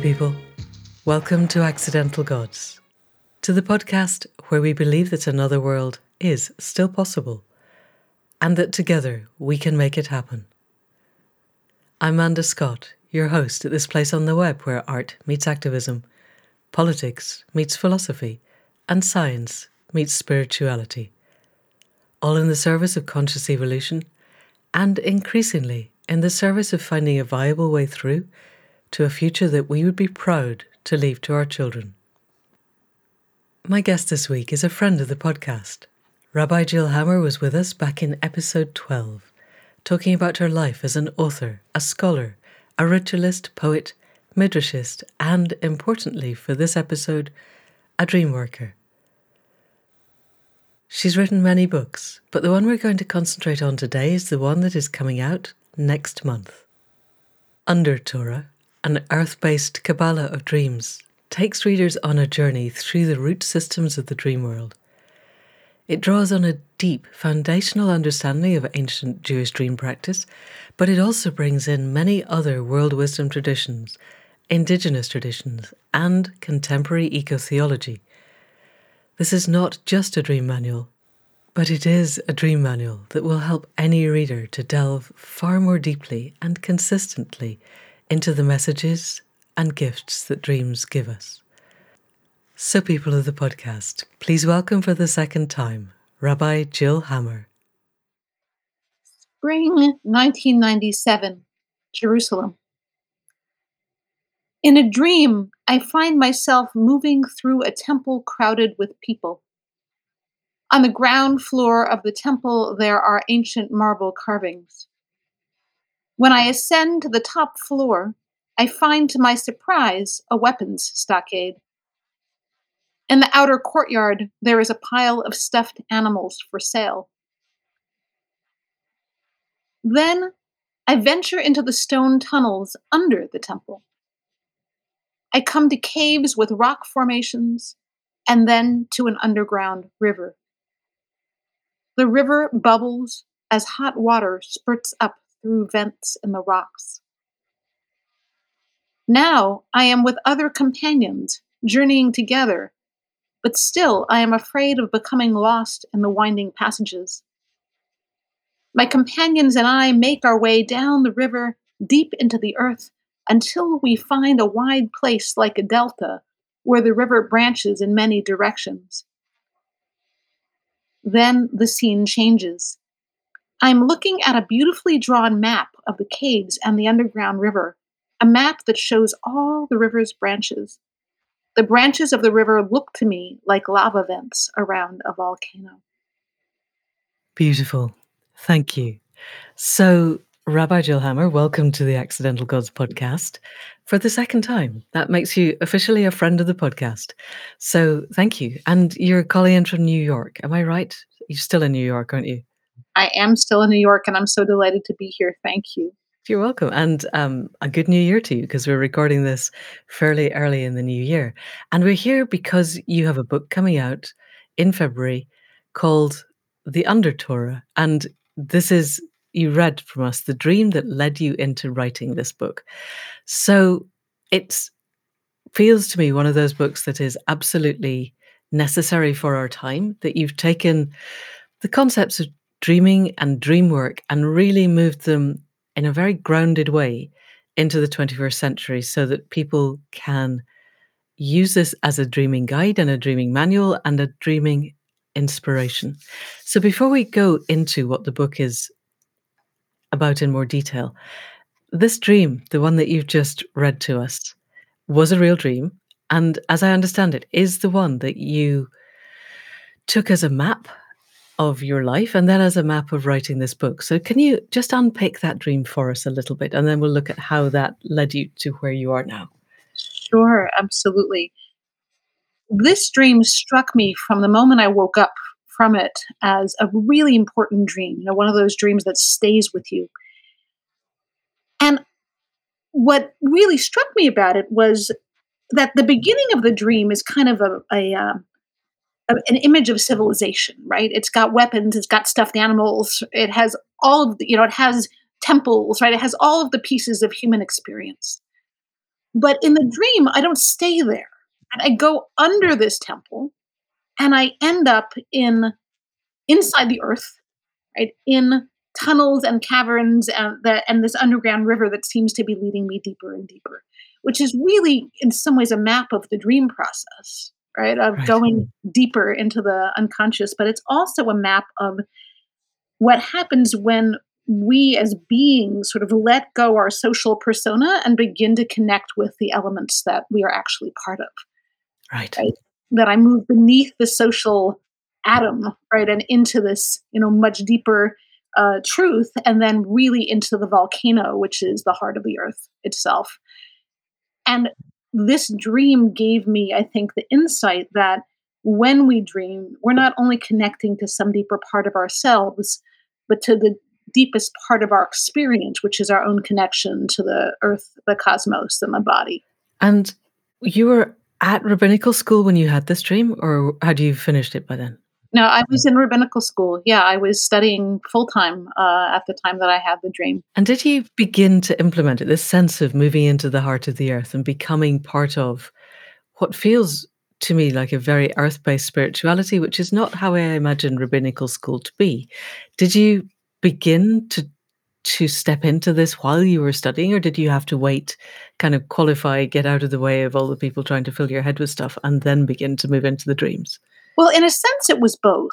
people. Welcome to Accidental Gods, to the podcast where we believe that another world is still possible and that together we can make it happen. I'm Manda Scott, your host at this place on the web where art meets activism, politics meets philosophy, and science meets spirituality, all in the service of conscious evolution and increasingly in the service of finding a viable way through to a future that we would be proud to leave to our children. My guest this week is a friend of the podcast. Rabbi Jill Hammer was with us back in episode 12, talking about her life as an author, a scholar, a ritualist, poet, midrashist, and importantly for this episode, a dream worker. She's written many books, but the one we're going to concentrate on today is the one that is coming out next month. Under Torah, an earth based Kabbalah of dreams, takes readers on a journey through the root systems of the dream world. It draws on a deep foundational understanding of ancient Jewish dream practice, but it also brings in many other world wisdom traditions, indigenous traditions, and contemporary eco theology. This is not just a dream manual, but it is a dream manual that will help any reader to delve far more deeply and consistently into the messages and gifts that dreams give us. So, people of the podcast, please welcome for the second time Rabbi Jill Hammer. Spring 1997, Jerusalem. In a dream, I find myself moving through a temple crowded with people. On the ground floor of the temple, there are ancient marble carvings. When I ascend to the top floor, I find to my surprise a weapons stockade. In the outer courtyard, there is a pile of stuffed animals for sale. Then I venture into the stone tunnels under the temple. I come to caves with rock formations and then to an underground river. The river bubbles as hot water spurts up through vents in the rocks. Now I am with other companions, journeying together, but still I am afraid of becoming lost in the winding passages. My companions and I make our way down the river deep into the earth until we find a wide place like a delta where the river branches in many directions. Then the scene changes. I'm looking at a beautifully drawn map of the caves and the underground river, a map that shows all the river's branches. The branches of the river look to me like lava vents around a volcano. Beautiful. Thank you. So, Rabbi Jill Hammer, welcome to the Accidental Gods podcast for the second time. That makes you officially a friend of the podcast. So, thank you. And you're calling in from New York. Am I right? You're still in New York, aren't you? I am still in New York and I'm so delighted to be here. Thank you. You're welcome. And um, a good new year to you because we're recording this fairly early in the new year. And we're here because you have a book coming out in February called The Under Torah. And this is, you read from us, the dream that led you into writing this book. So it feels to me one of those books that is absolutely necessary for our time, that you've taken the concepts of dreaming and dream work and really moved them in a very grounded way into the 21st century so that people can use this as a dreaming guide and a dreaming manual and a dreaming inspiration. So before we go into what the book is about in more detail, this dream, the one that you've just read to us, was a real dream. And as I understand it, is the one that you took as a map of your life and then as a map of writing this book. So, can you just unpick that dream for us a little bit and then we'll look at how that led you to where you are now? Sure, absolutely. This dream struck me from the moment I woke up from it as a really important dream, you know, one of those dreams that stays with you. And what really struck me about it was that the beginning of the dream is kind of a, a, um, an image of civilization, right? It's got weapons, it's got stuffed animals, it has all of the, you know, it has temples, right? It has all of the pieces of human experience. But in the dream, I don't stay there. And I go under this temple and I end up in inside the earth, right? In tunnels and caverns and the, and this underground river that seems to be leading me deeper and deeper, which is really in some ways a map of the dream process, right? Of Right. going deeper into the unconscious, but it's also a map of what happens when we as beings sort of let go our social persona and begin to connect with the elements that we are actually part of Right. right that i move beneath the social atom right and into this you know much deeper uh, truth and then really into the volcano which is the heart of the earth itself and this dream gave me i think the insight that when we dream we're not only connecting to some deeper part of ourselves but to the deepest part of our experience which is our own connection to the earth the cosmos and the body And you were at rabbinical school when you had this dream, or had you finished it by then? No, I was in rabbinical school. Yeah, I was studying full time uh, at the time that I had the dream. And did you begin to implement it, this sense of moving into the heart of the earth and becoming part of what feels to me like a very earth based spirituality, which is not how I imagine rabbinical school to be? Did you begin to to step into this while you were studying, or did you have to wait, kind of qualify, get out of the way of all the people trying to fill your head with stuff, and then begin to move into the dreams? Well, in a sense, it was both.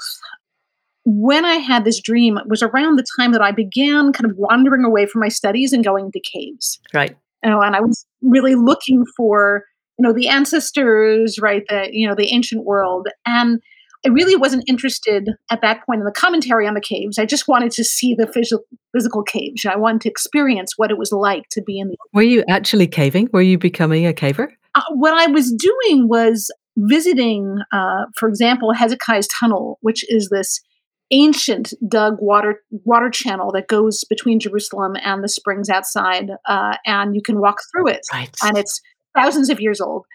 When I had this dream, it was around the time that I began kind of wandering away from my studies and going to caves. Right. You know, and I was really looking for, you know, the ancestors, right? The, you know, the ancient world. And I really wasn't interested at that point in the commentary on the caves. I just wanted to see the physical physical caves. I wanted to experience what it was like to be in the Were you actually caving? Were you becoming a caver? uh, what I was doing was visiting, uh, for example, Hezekiah's Tunnel, which is this ancient dug water water channel that goes between Jerusalem and the springs outside, uh, and you can walk through it, Right. and it's thousands of years old.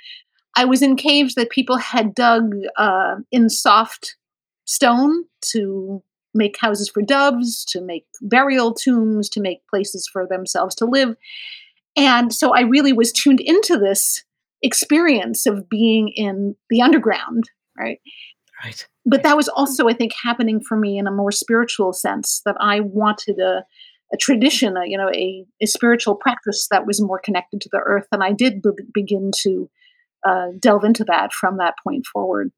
I was in caves that people had dug uh, in soft stone to make houses for doves, to make burial tombs, to make places for themselves to live. And so I really was tuned into this experience of being in the underground, right? Right. But that was also, I think, happening for me in a more spiritual sense that I wanted a, a tradition, a, you know, a, a spiritual practice that was more connected to the earth. And I did be- begin to uh, delve into that from that point forward.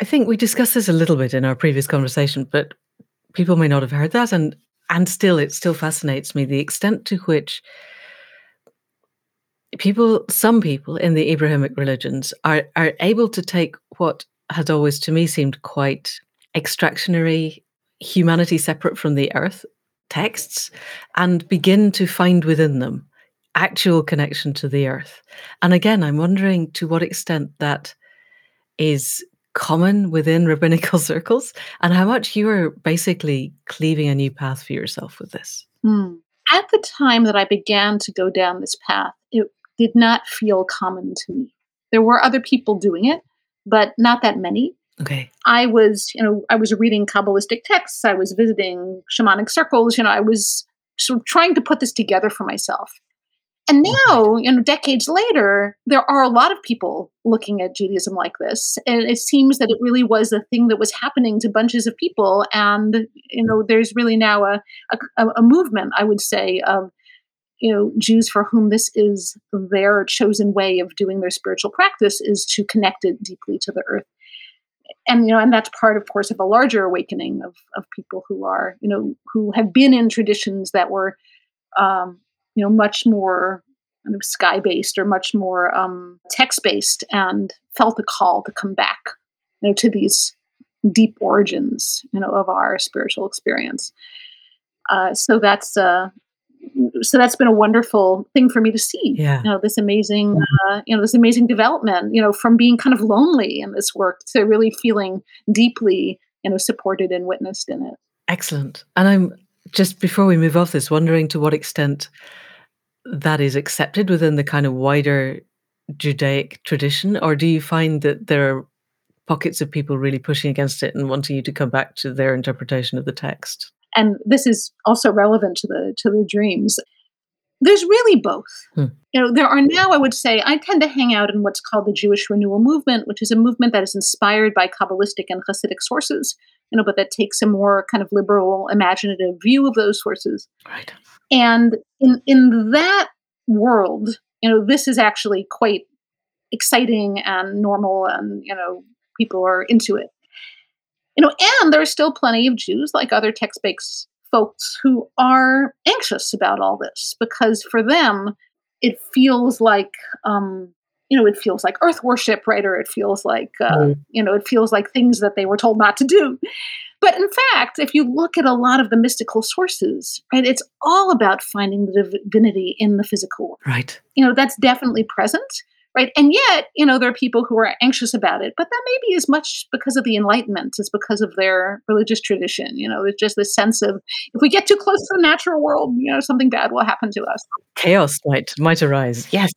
I think we discussed this a little bit in our previous conversation, but people may not have heard that, and and still, it still fascinates me the extent to which people, some people in the Abrahamic religions, are are able to take what has always to me seemed quite extractionary, humanity separate from the earth texts, and begin to find within them actual connection to the earth. And again, I'm wondering to what extent that is common within rabbinical circles and how much you are basically cleaving a new path for yourself with this. Hmm. At the time that I began to go down this path, it did not feel common to me. There were other people doing it, but not that many. Okay. I was, you know, I was reading Kabbalistic texts, I was visiting shamanic circles, you know, I was sort of trying to put this together for myself. And now, you know, decades later, there are a lot of people looking at Judaism like this. And it seems that it really was a thing that was happening to bunches of people. And, you know, there's really now a, a, a movement, I would say, of, you know, Jews for whom this is their chosen way of doing their spiritual practice is to connect it deeply to the earth. And you know and that's part of course of a larger awakening of of people who are you know who have been in traditions that were um you know much more kind of sky based or much more um text based and felt a call to come back you know to these deep origins you know of our spiritual experience. Uh so that's uh so that's been a wonderful thing for me to see Yeah. you know this amazing uh, you know this amazing development you know from being kind of lonely in this work to really feeling deeply you know supported and witnessed in it Excellent. And I'm just before we move off this, wondering to what extent that is accepted within the kind of wider Judaic tradition, or do you find that there are pockets of people really pushing against it and wanting you to come back to their interpretation of the text? And this is also relevant to the to the dreams There's really both. Hmm. You know, there are now, I would say, I tend to hang out in what's called the Jewish Renewal Movement, which is a movement that is inspired by Kabbalistic and Hasidic sources, you know, but that takes a more kind of liberal, imaginative view of those sources. Right. And in in that world, you know, this is actually quite exciting and normal, and you know, people are into it. You know, and there are still plenty of Jews, like other text-based folks, who are anxious about all this because for them, it feels like um, you know, it feels like earth worship, right? Or it feels like, uh, Mm. you know, it feels like things that they were told not to do. But in fact, if you look at a lot of the mystical sources, right, it's all about finding the divinity in the physical world. Right. You know, that's definitely present, right? And yet, you know, there are people who are anxious about it, but that may be as much because of the Enlightenment as because of their religious tradition. You know, it's just this sense of if we get too close to the natural world, you know, something bad will happen to us. Chaos might might arise. Yes,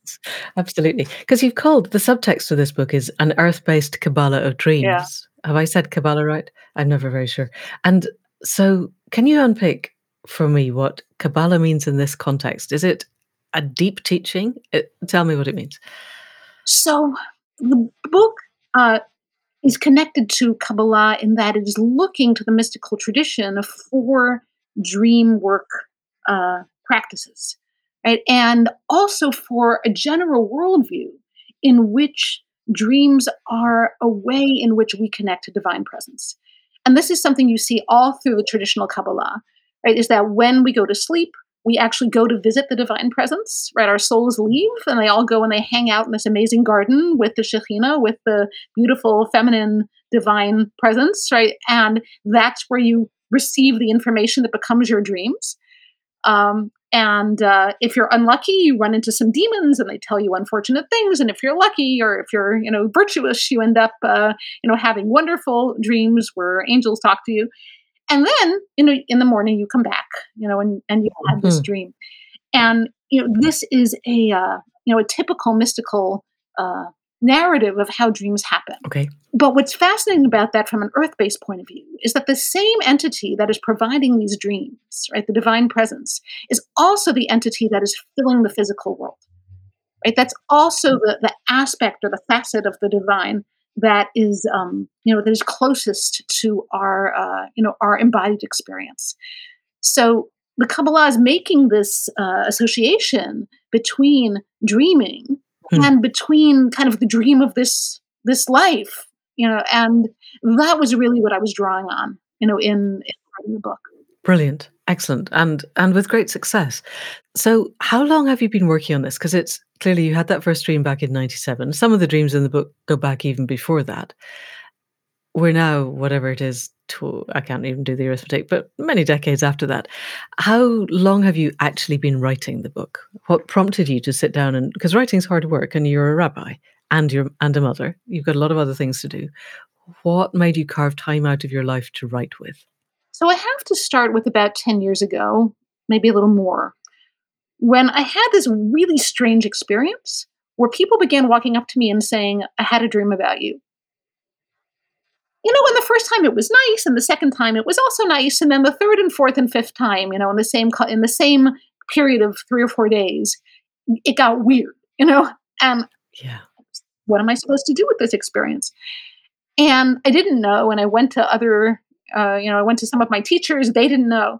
absolutely. Because you've called the subtext of this book is an earth-based Kabbalah of dreams. Yeah. Have I said Kabbalah right? I'm never very sure. And so, can you unpick for me what Kabbalah means in this context? Is it a deep teaching? It, tell me what it means. So the book uh, is connected to Kabbalah in that it is looking to the mystical tradition for dream work uh, practices, right? And also for a general worldview in which dreams are a way in which we connect to divine presence. And this is something you see all through the traditional Kabbalah, right? Is that when we go to sleep, we actually go to visit the divine presence, right? Our souls leave and they all go and they hang out in this amazing garden with the Shekhinah, with the beautiful feminine divine presence, right? And that's where you receive the information that becomes your dreams. Um, and uh, if you're unlucky, you run into some demons and they tell you unfortunate things. And if you're lucky or if you're, you know, virtuous, you end up, uh, you know, having wonderful dreams where angels talk to you and then you know in the morning you come back you know and, and you had this Mhm. dream and you know this is a uh, you know a typical mystical uh, narrative of how dreams happen Okay. but what's fascinating about that from an earth-based point of view is that the same entity that is providing these dreams right the divine presence is also the entity that is filling the physical world right that's also the, the aspect or the facet of the divine that is um, you know that is closest to our uh, you know our embodied experience so the kabbalah is making this uh, association between dreaming Hmm. and between kind of the dream of this this life you know and that was really what i was drawing on you know in, in writing the book Brilliant. Excellent. And and with great success. So how long have you been working on this? Because it's clearly you had that first dream back in 97. Some of the dreams in the book go back even before that. We're now, whatever it is, to, I can't even do the arithmetic, but many decades after that. How long have you actually been writing the book? What prompted you to sit down and because writing's hard work and you're a rabbi and you're and a mother. You've got a lot of other things to do. What made you carve time out of your life to write with? So i have to start with about 10 years ago maybe a little more when i had this really strange experience where people began walking up to me and saying i had a dream about you you know, and the first time it was nice, and the second time it was also nice, and then the third and fourth and fifth time, you know, in the same in the same period of three or four days, it got weird, you know. And Yeah. what am I supposed to do with this experience? And I didn't know, and I went to other, uh, you know, I went to some of my teachers; they didn't know,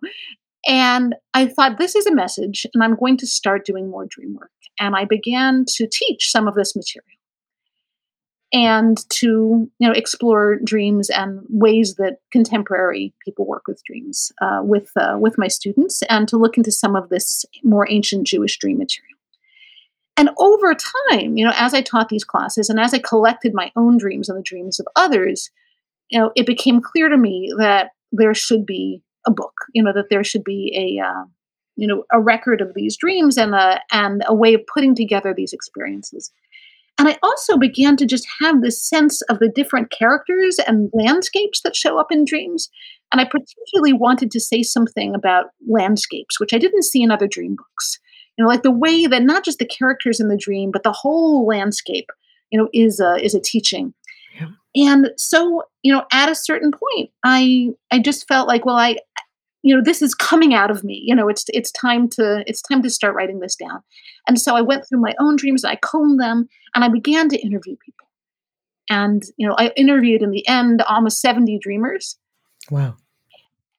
and I thought this is a message, and I'm going to start doing more dream work. And I began to teach some of this material and to you know explore dreams and ways that contemporary people work with dreams uh, with uh, with my students and to look into some of this more ancient Jewish dream material. And over time, you know, as I taught these classes and as I collected my own dreams and the dreams of others, you know, it became clear to me that there should be a book. You know, that there should be a uh, you know a record of these dreams and a and a way of putting together these experiences. And I also began to just have this sense of the different characters and landscapes that show up in dreams. And I particularly wanted to say something about landscapes, which I didn't see in other dream books. You know, like the way that not just the characters in the dream, but the whole landscape, you know, is a is a teaching. And so, you know, at a certain point, I I just felt like, well, I you know this is coming out of me you know it's it's time to it's time to start writing this down. And so i went through my own dreams i combed them and i began to interview people. And you know i interviewed in the end almost 70 dreamers. Wow.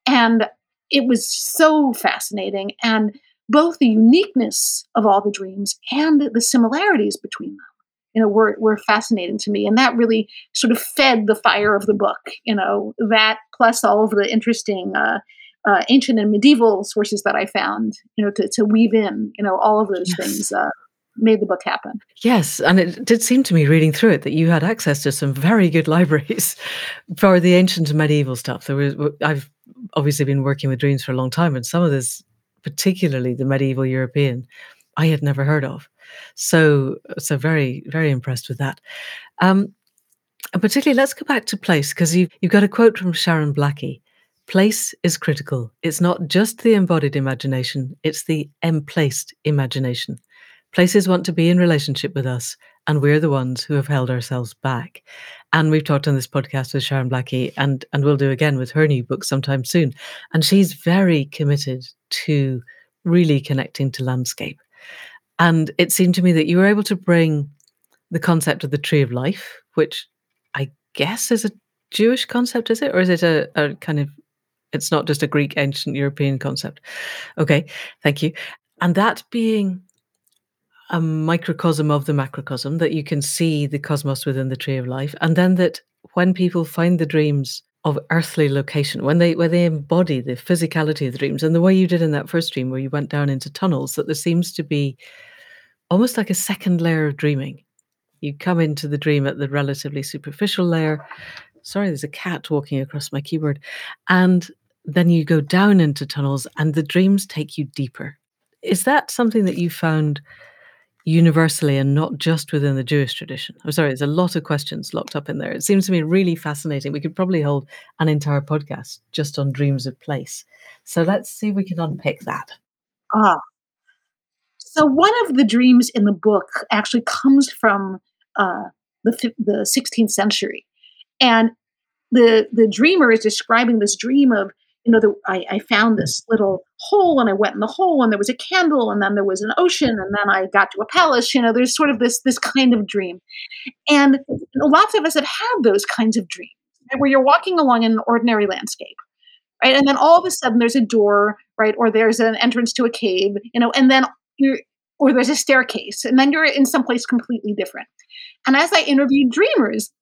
And it was so fascinating and both the uniqueness of all the dreams and the similarities between them you know were, were fascinating to me and that really sort of fed the fire of the book you know that plus all of the interesting uh, uh, ancient and medieval sources that i found you know to, to weave in you know all of those yes. things uh, made the book happen. Yes and it did seem to me reading through it that you had access to some very good libraries for the ancient and medieval stuff. There was i've obviously been working with dreams for a long time and some of this particularly the medieval european i had never heard of so, so very, very impressed with that. Um, and particularly, let's go back to place because you you've got a quote from Sharon Blackie. Place is critical. It's not just the embodied imagination; it's the emplaced imagination. Places want to be in relationship with us, and we're the ones who have held ourselves back. And we've talked on this podcast with Sharon Blackie, and and we'll do again with her new book sometime soon. And she's very committed to really connecting to landscape and it seemed to me that you were able to bring the concept of the tree of life, which I guess is a Jewish concept, is it? Or is it a, a kind of, it's not just a Greek ancient European concept? Okay, thank you. And that being a microcosm of the macrocosm, that you can see the cosmos within the tree of life. And then that when people find the dreams of earthly location, when they when they embody the physicality of the dreams, and the way you did in that first dream where you went down into tunnels, that there seems to be almost like a second layer of dreaming. You come into the dream at the relatively superficial layer. Sorry, there's a cat walking across my keyboard. And then you go down into tunnels and the dreams take you deeper. Is that something that you found universally and not just within the Jewish tradition? I'm sorry, there's a lot of questions locked up in there. It seems to me really fascinating. We could probably hold an entire podcast just on dreams of place. So let's see if we can unpick that. Ah, so one of the dreams in the book actually comes from uh, the the 16th century, and the the dreamer is describing this dream of you know the, I, I found this little hole and I went in the hole and there was a candle and then there was an ocean and then I got to a palace. You know, there's sort of this this kind of dream, and lots of us have had those kinds of dreams right, where you're walking along in an ordinary landscape right? And then all of a sudden there's a door, right? Or there's an entrance to a cave, you know, and then you're or there's a staircase, and then you're in some place completely different. And as I interviewed dreamers,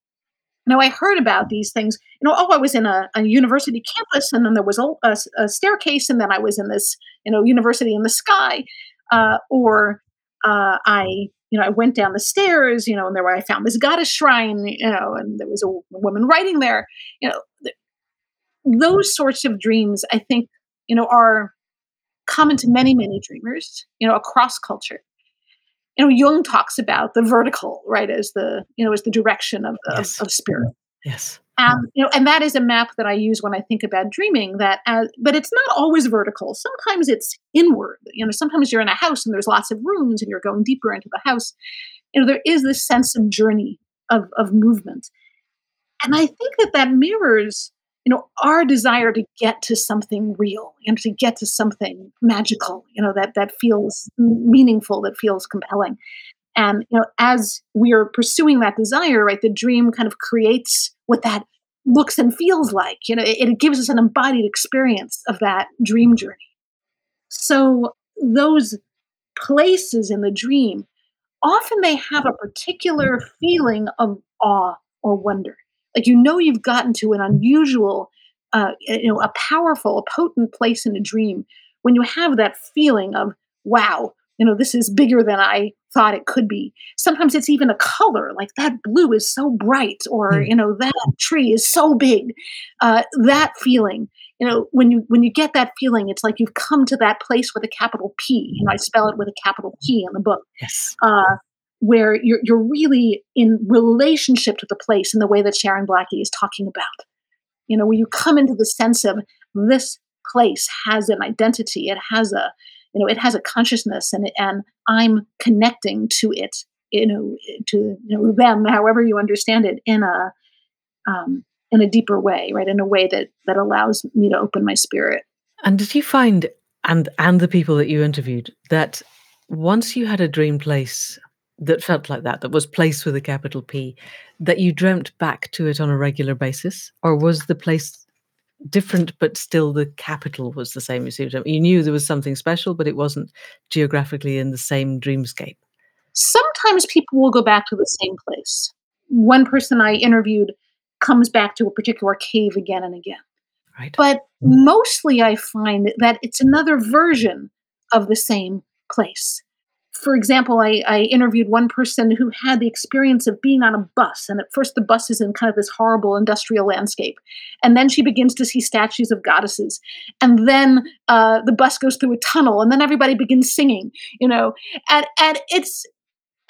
you know, I heard about these things. You know, oh, I was in a, a university campus, and then there was a, a, a, staircase, and then I was in this, you know, university in the sky, uh, or uh, I, you know, I went down the stairs, you know, and there I found this goddess shrine, you know, and there was a woman writing there. You know, th- those sorts of dreams, I think, you know, are common to many, many dreamers, you know, across culture. You know, Jung talks about the vertical, right, as the, you know, as the direction of, yes. of, of spirit. Yes. Um, you know, and that is a map that I use when I think about dreaming. That, as, but it's not always vertical. Sometimes it's inward. You know, sometimes you're in a house and there's lots of rooms, and you're going deeper into the house. You know, there is this sense of journey of of movement, and I think that that mirrors you know our desire to get to something real and to get to something magical you know that that feels meaningful that feels compelling. And you know as we are pursuing that desire right the dream kind of creates what that looks and feels like you know it, it gives us an embodied experience of that dream journey. So those places in the dream often they have a particular feeling of awe or wonder like you know you've gotten to an unusual uh, you know a powerful a potent place in a dream when you have that feeling of wow you know this is bigger than i thought it could be. Sometimes it's even a color like that blue is so bright or mm. you know that tree is so big. Uh, that feeling you know when you when you get that feeling it's like you've come to that place with a capital p you know i spell it with a capital p in the book. Yes. Uh, where you're you're really in relationship to the place in the way that Sharon Blackie is talking about. You know, when you come into the sense of this place has an identity, it has a you know, it has a consciousness, and and I'm connecting to it. You know, to you know them, however you understand it, in a um, in a deeper way, right? In a way that that allows me to open my spirit And did you find and and the people that you interviewed, that once you had a dream place that felt like that, that was place with a capital P, that you dreamt back to it on a regular basis? Or was the place different, but still the capital was the same? You see what I mean? You knew there was something special, but it wasn't geographically in the same dreamscape. Sometimes people will go back to the same place. One person I interviewed comes back to a particular cave again and again. Right. But mostly I find that it's another version of the same place. For example, I, I interviewed one person who had the experience of being on a bus, and at first the bus is in kind of this horrible industrial landscape, and then she begins to see statues of goddesses, and then uh, the bus goes through a tunnel, and then everybody begins singing, you know, and and it's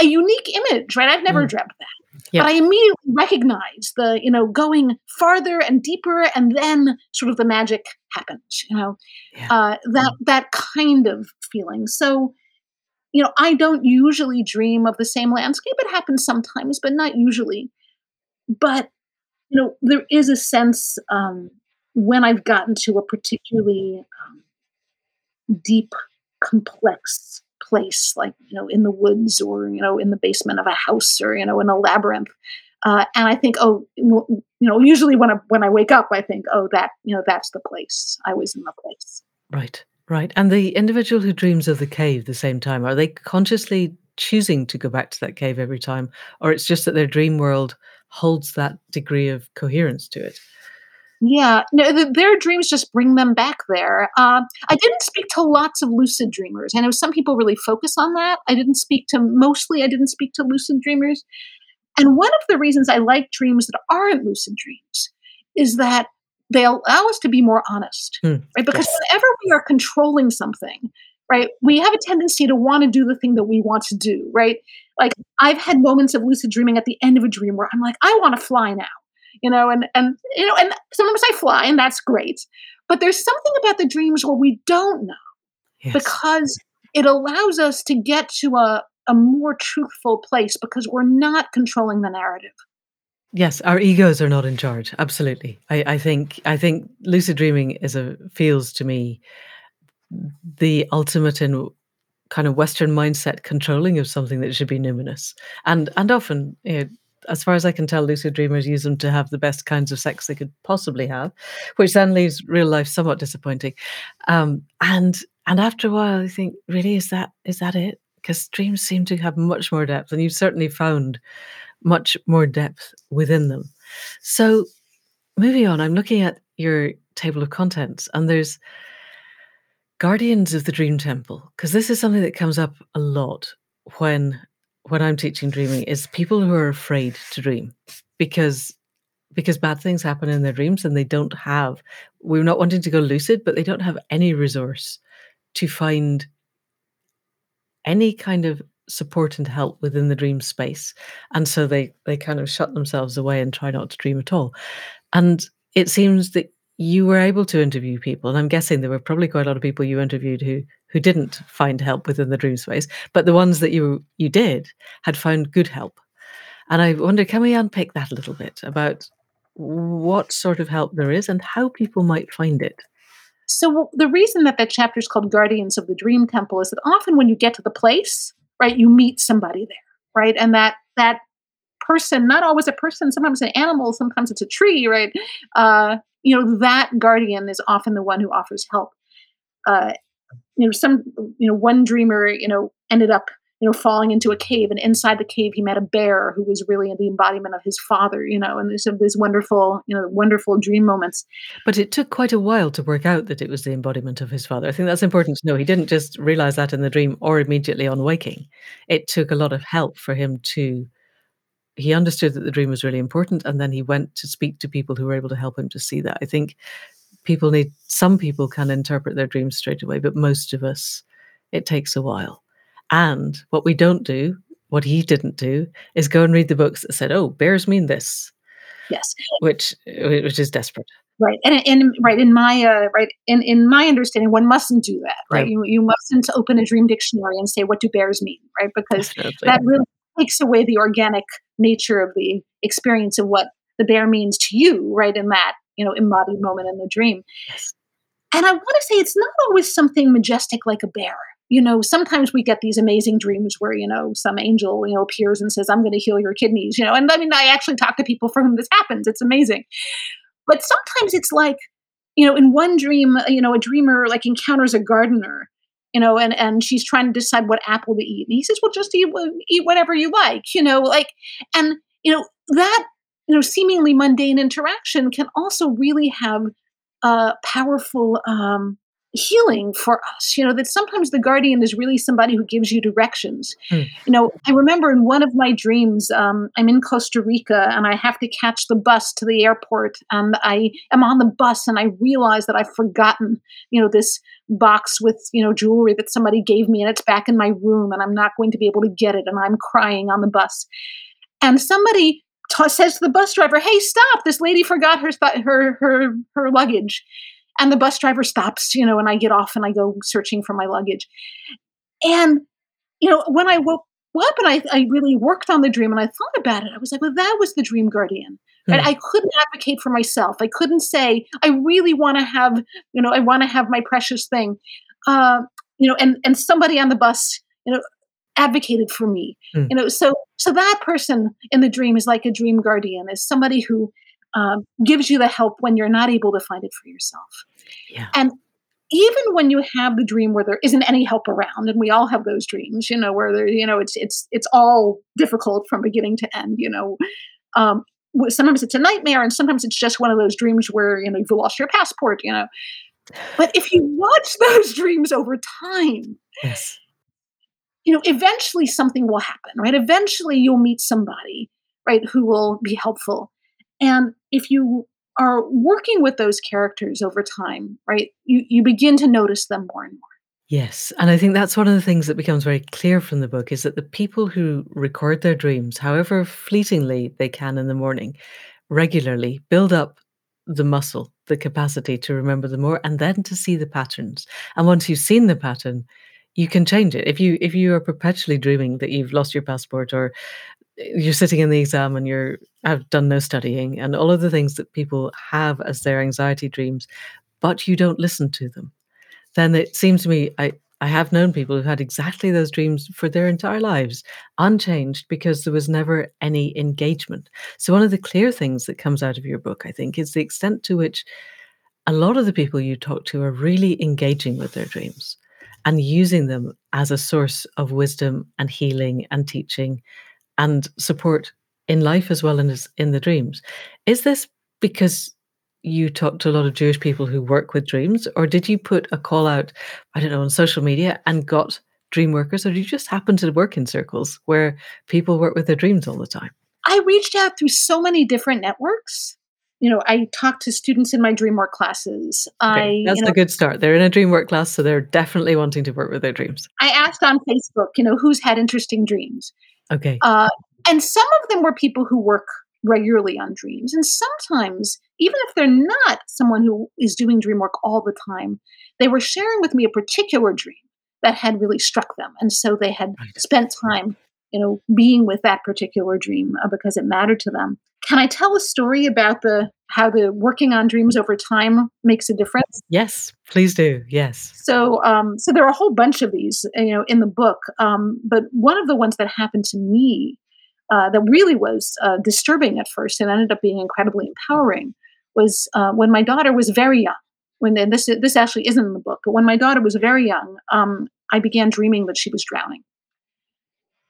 a unique image, right? I've never Mm. dreamt that. Yeah. But I immediately recognize the, you know, going farther and deeper, and then sort of the magic happens, you know, Yeah. uh, that that kind of feeling. So, you know, I don't usually dream of the same landscape. It happens sometimes, but not usually. But you know, there is a sense um, when I've gotten to a particularly um, deep, complex place, like you know, in the woods or you know, in the basement of a house or you know, in a labyrinth. Uh, and I think, oh, you know, usually when I when I wake up, I think, oh, that you know, that's the place. I was in the place. Right. Right. And the individual who dreams of the cave the same time, are they consciously choosing to go back to that cave every time? Or it's just that their dream world holds that degree of coherence to it? Yeah, no, th their dreams just bring them back there. Um, I didn't speak to lots of lucid dreamers. I know some people really focus on that. I didn't speak to mostly I didn't speak to lucid dreamers. And one of the reasons I like dreams that aren't lucid dreams is that they allow us to be more honest, Hmm. right? Because Yes. whenever we are controlling something, right, we have a tendency to want to do the thing that we want to do, right? Like I've had moments of lucid dreaming at the end of a dream where I'm like, I want to fly now, you know, and and you know, and sometimes I fly, and that's great. But there's something about the dreams where we don't know Yes. because it allows us to get to a a more truthful place because we're not controlling the narrative. Yes, our egos are not in charge. Absolutely. I, I think I think lucid dreaming is a feels to me the ultimate in kind of Western mindset controlling of something that should be numinous. And and often, you know, as far as I can tell, lucid dreamers use them to have the best kinds of sex they could possibly have, which then leaves real life somewhat disappointing. Um, and and after a while, I think, really, is that is that it? Because dreams seem to have much more depth, and you've certainly found much more depth within them. So, moving on, I'm looking at your table of contents, and there's guardians of the dream temple because this is something that comes up a lot when when I'm teaching dreaming is people who are afraid to dream because because bad things happen in their dreams and they don't have we're not wanting to go lucid but they don't have any resource to find any kind of support and help within the dream space. And so they they kind of shut themselves away and try not to dream at all. And it seems that you were able to interview people and i'm guessing there were probably quite a lot of people you interviewed who who didn't find help within the dream space but the ones that you you did had found good help. And i wonder can we unpick that a little bit about what sort of help there is and how people might find it? So the reason that that chapter is called Guardians of the Dream Temple is that often when you get to the place, right, you meet somebody there, right? And that that person, not always a person, sometimes an animal, sometimes it's a tree, right? Uh, you know, that guardian is often the one who offers help. Uh, you know, some you know, one dreamer, you know, ended up, you know, falling into a cave, and inside the cave he met a bear who was really the embodiment of his father, you know, and there's these wonderful, you know, wonderful dream moments. but it took quite a while to work out that it was the embodiment of his father. I think that's important to know. He didn't just realize that in the dream or immediately on waking. It took a lot of help for him to he understood that the dream was really important and then he went to speak to people who were able to help him to see that. I think people need some people can interpret their dreams straight away but most of us it takes a while and what we don't do what he didn't do is go and read the books that said oh bears mean this Yes. which which is desperate Right, and and right in my uh, right in in my understanding, one mustn't do that. Right, no you you mustn't open a dream dictionary and say what do bears mean, right? Because definitely that really takes away the organic nature of the experience of what the bear means to you, right? In that you know embodied moment in the dream. yes And I wanna say it's not always something majestic like a bear. You know, sometimes we get these amazing dreams where, you know, some angel, you know, appears and says, "I'm gonna heal your kidneys," you know, and I mean, I actually talk to people for whom this happens, it's amazing. But sometimes it's like, you know, in one dream, you know, a dreamer, like, encounters a gardener, you know, and and she's trying to decide what apple to eat, and he says, "Well, just eat eat whatever you like," you know, like and, you know, that, you know, seemingly mundane interaction can also really have a powerful, um, healing for us, you know, that sometimes the guardian is really somebody who gives you directions. Hmm. You know, I remember in one of my dreams, um, I'm in Costa Rica and I have to catch the bus to the airport, and I am on the bus and I realize that I've forgotten, you know, this box with, you know, jewelry that somebody gave me and it's back in my room and I'm not going to be able to get it and I'm crying on the bus. And somebody ta says to the bus driver, "Hey, stop, this lady forgot her stu her her her luggage." And the bus driver stops, you know, and I get off and I go searching for my luggage. And, you know, when I woke up and I I really worked on the dream and I thought about it, I was like, "Well, that was the dream guardian." Right? Hmm. I couldn't advocate for myself. I couldn't say, "I really wanna have, you know, I wanna have my precious thing." Uh, you know, and and somebody on the bus, you know, advocated for me. Hmm. You know, so so that person in the dream is like a dream guardian, is somebody who, um, gives you the help when you're not able to find it for yourself. Yeah. And even when you have the dream where there isn't any help around, and we all have those dreams, you know, where there you know, it's it's it's all difficult from beginning to end, you know, um, sometimes it's a nightmare, and sometimes it's just one of those dreams where, you know, you've lost your passport, you know. But if you watch those dreams over time Yes. you know, eventually something will happen, right? Eventually you'll meet somebody, right, who will be helpful. And if you are working with those characters over time, right, you you begin to notice them more and more. Yes, and I think that's one of the things that becomes very clear from the book is that the people who record their dreams, however fleetingly they can in the morning, regularly build up the muscle, the capacity to remember them more, and then to see the patterns. And once you've seen the pattern, you can change it. If you if you are perpetually dreaming that you've lost your passport or you're sitting in the exam and you're have done no studying and all of the things that people have as their anxiety dreams, but you don't listen to them, then it seems to me I I have known people who've had exactly those dreams for their entire lives, unchanged because there was never any engagement. So one of the clear things that comes out of your book, I think, is the extent to which a lot of the people you talk to are really engaging with their dreams and using them as a source of wisdom and healing and teaching and support in life as well as in the dreams. Is this because you talk to a lot of Jewish people who work with dreams, or did you put a call out, I don't know, on social media and got dream workers, or do you just happen to work in circles where people work with their dreams all the time? I reached out through so many different networks. You know, I talked to students in my dream work classes. I, that's a know good start. They're in a dream work class, so they're definitely wanting to work with their dreams. I asked on Facebook, you know, who's had interesting dreams. Okay. Uh, and some of them were people who work regularly on dreams, and sometimes, even if they're not someone who is doing dream work all the time, they were sharing with me a particular dream that had really struck them, and so they had spent time, you know, being with that particular dream, uh, because it mattered to them. Can I tell a story about the how the working on dreams over time makes a difference? Yes, please do. Yes. So, um, so there are a whole bunch of these, uh, you know, in the book. Um, but one of the ones that happened to me uh, that really was uh, disturbing at first and ended up being incredibly empowering was uh, when my daughter was very young. When this this actually isn't in the book, but when my daughter was very young, um, I began dreaming that she was drowning,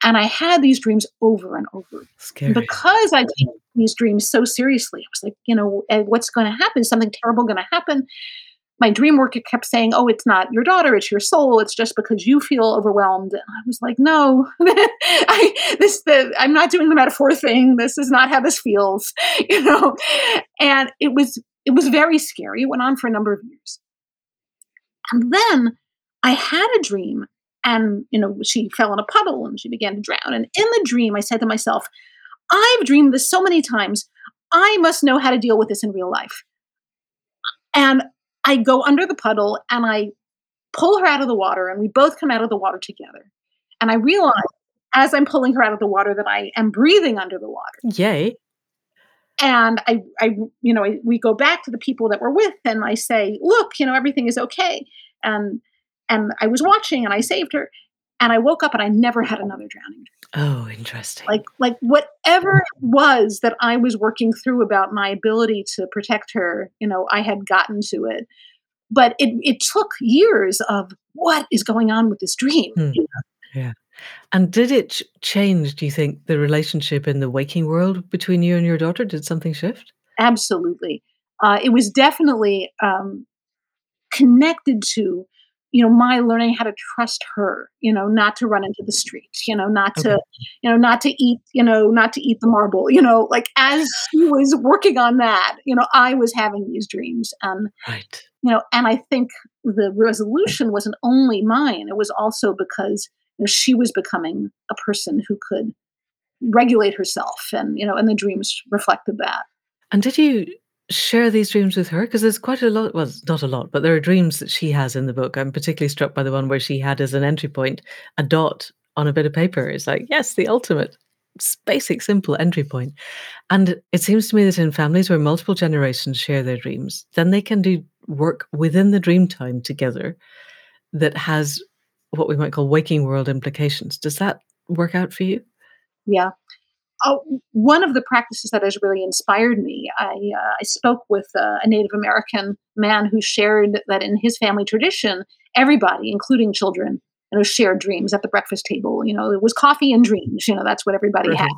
and I had these dreams over and over. Scary. because I take these dreams so seriously, I was like, you know, "Eh, what's going to happen? Is something terrible going to happen? my dream worker kept saying, "Oh, it's not your daughter; it's your soul. It's just because you feel overwhelmed." And I was like, "No, I this the I'm not doing the metaphor thing. This is not how this feels, you know." And it was it was very scary. It went on for a number of years, and then I had a dream, and you know, she fell in a puddle and she began to drown. And in the dream, I said to myself, "I've dreamed this so many times. I must know how to deal with this in real life." And I go under the puddle and I pull her out of the water, and we both come out of the water together. And I realize as I'm pulling her out of the water that I am breathing under the water. Yay. and I, I, you know, I, we go back to the people that we're with, and I say, "Look, you know, everything is okay." And and I was watching, and I saved her, and I woke up, and I never had another drowning. Oh, interesting. Like, like whatever it was that I was working through about my ability to protect her, you know, I had gotten to it, but it it took years of what is going on with this dream. Hmm. You know? Yeah. And did it change, do you think, the relationship in the waking world between you and your daughter? Did something shift? Absolutely. Uh, it was definitely, um, connected to, you know, my learning how to trust her, you know, not to run into the street, you know, not Okay. to, you know, not to eat, you know, not to eat the marble, you know, like as she was working on that, you know, I was having these dreams. And, Right. you know, and I think the resolution wasn't only mine, it was also because you know, she was becoming a person who could regulate herself and, you know, and the dreams reflected that. And did you share these dreams with her? Because there's quite a lot well, not a lot, but there are dreams that she has in the book. I'm particularly struck by the one where she had as an entry point a dot on a bit of paper. It's like, yes, the ultimate basic simple entry point. And it seems to me that in families where multiple generations share their dreams, then they can do work within the dream time together that has what we might call waking world implications. Does that work out for you? Yeah. Oh, one of the practices that has really inspired me, I, uh, I spoke with uh, a Native American man who shared that in his family tradition, everybody, including children, you know, shared dreams at the breakfast table. You know, it was coffee and dreams. You know, that's what everybody had.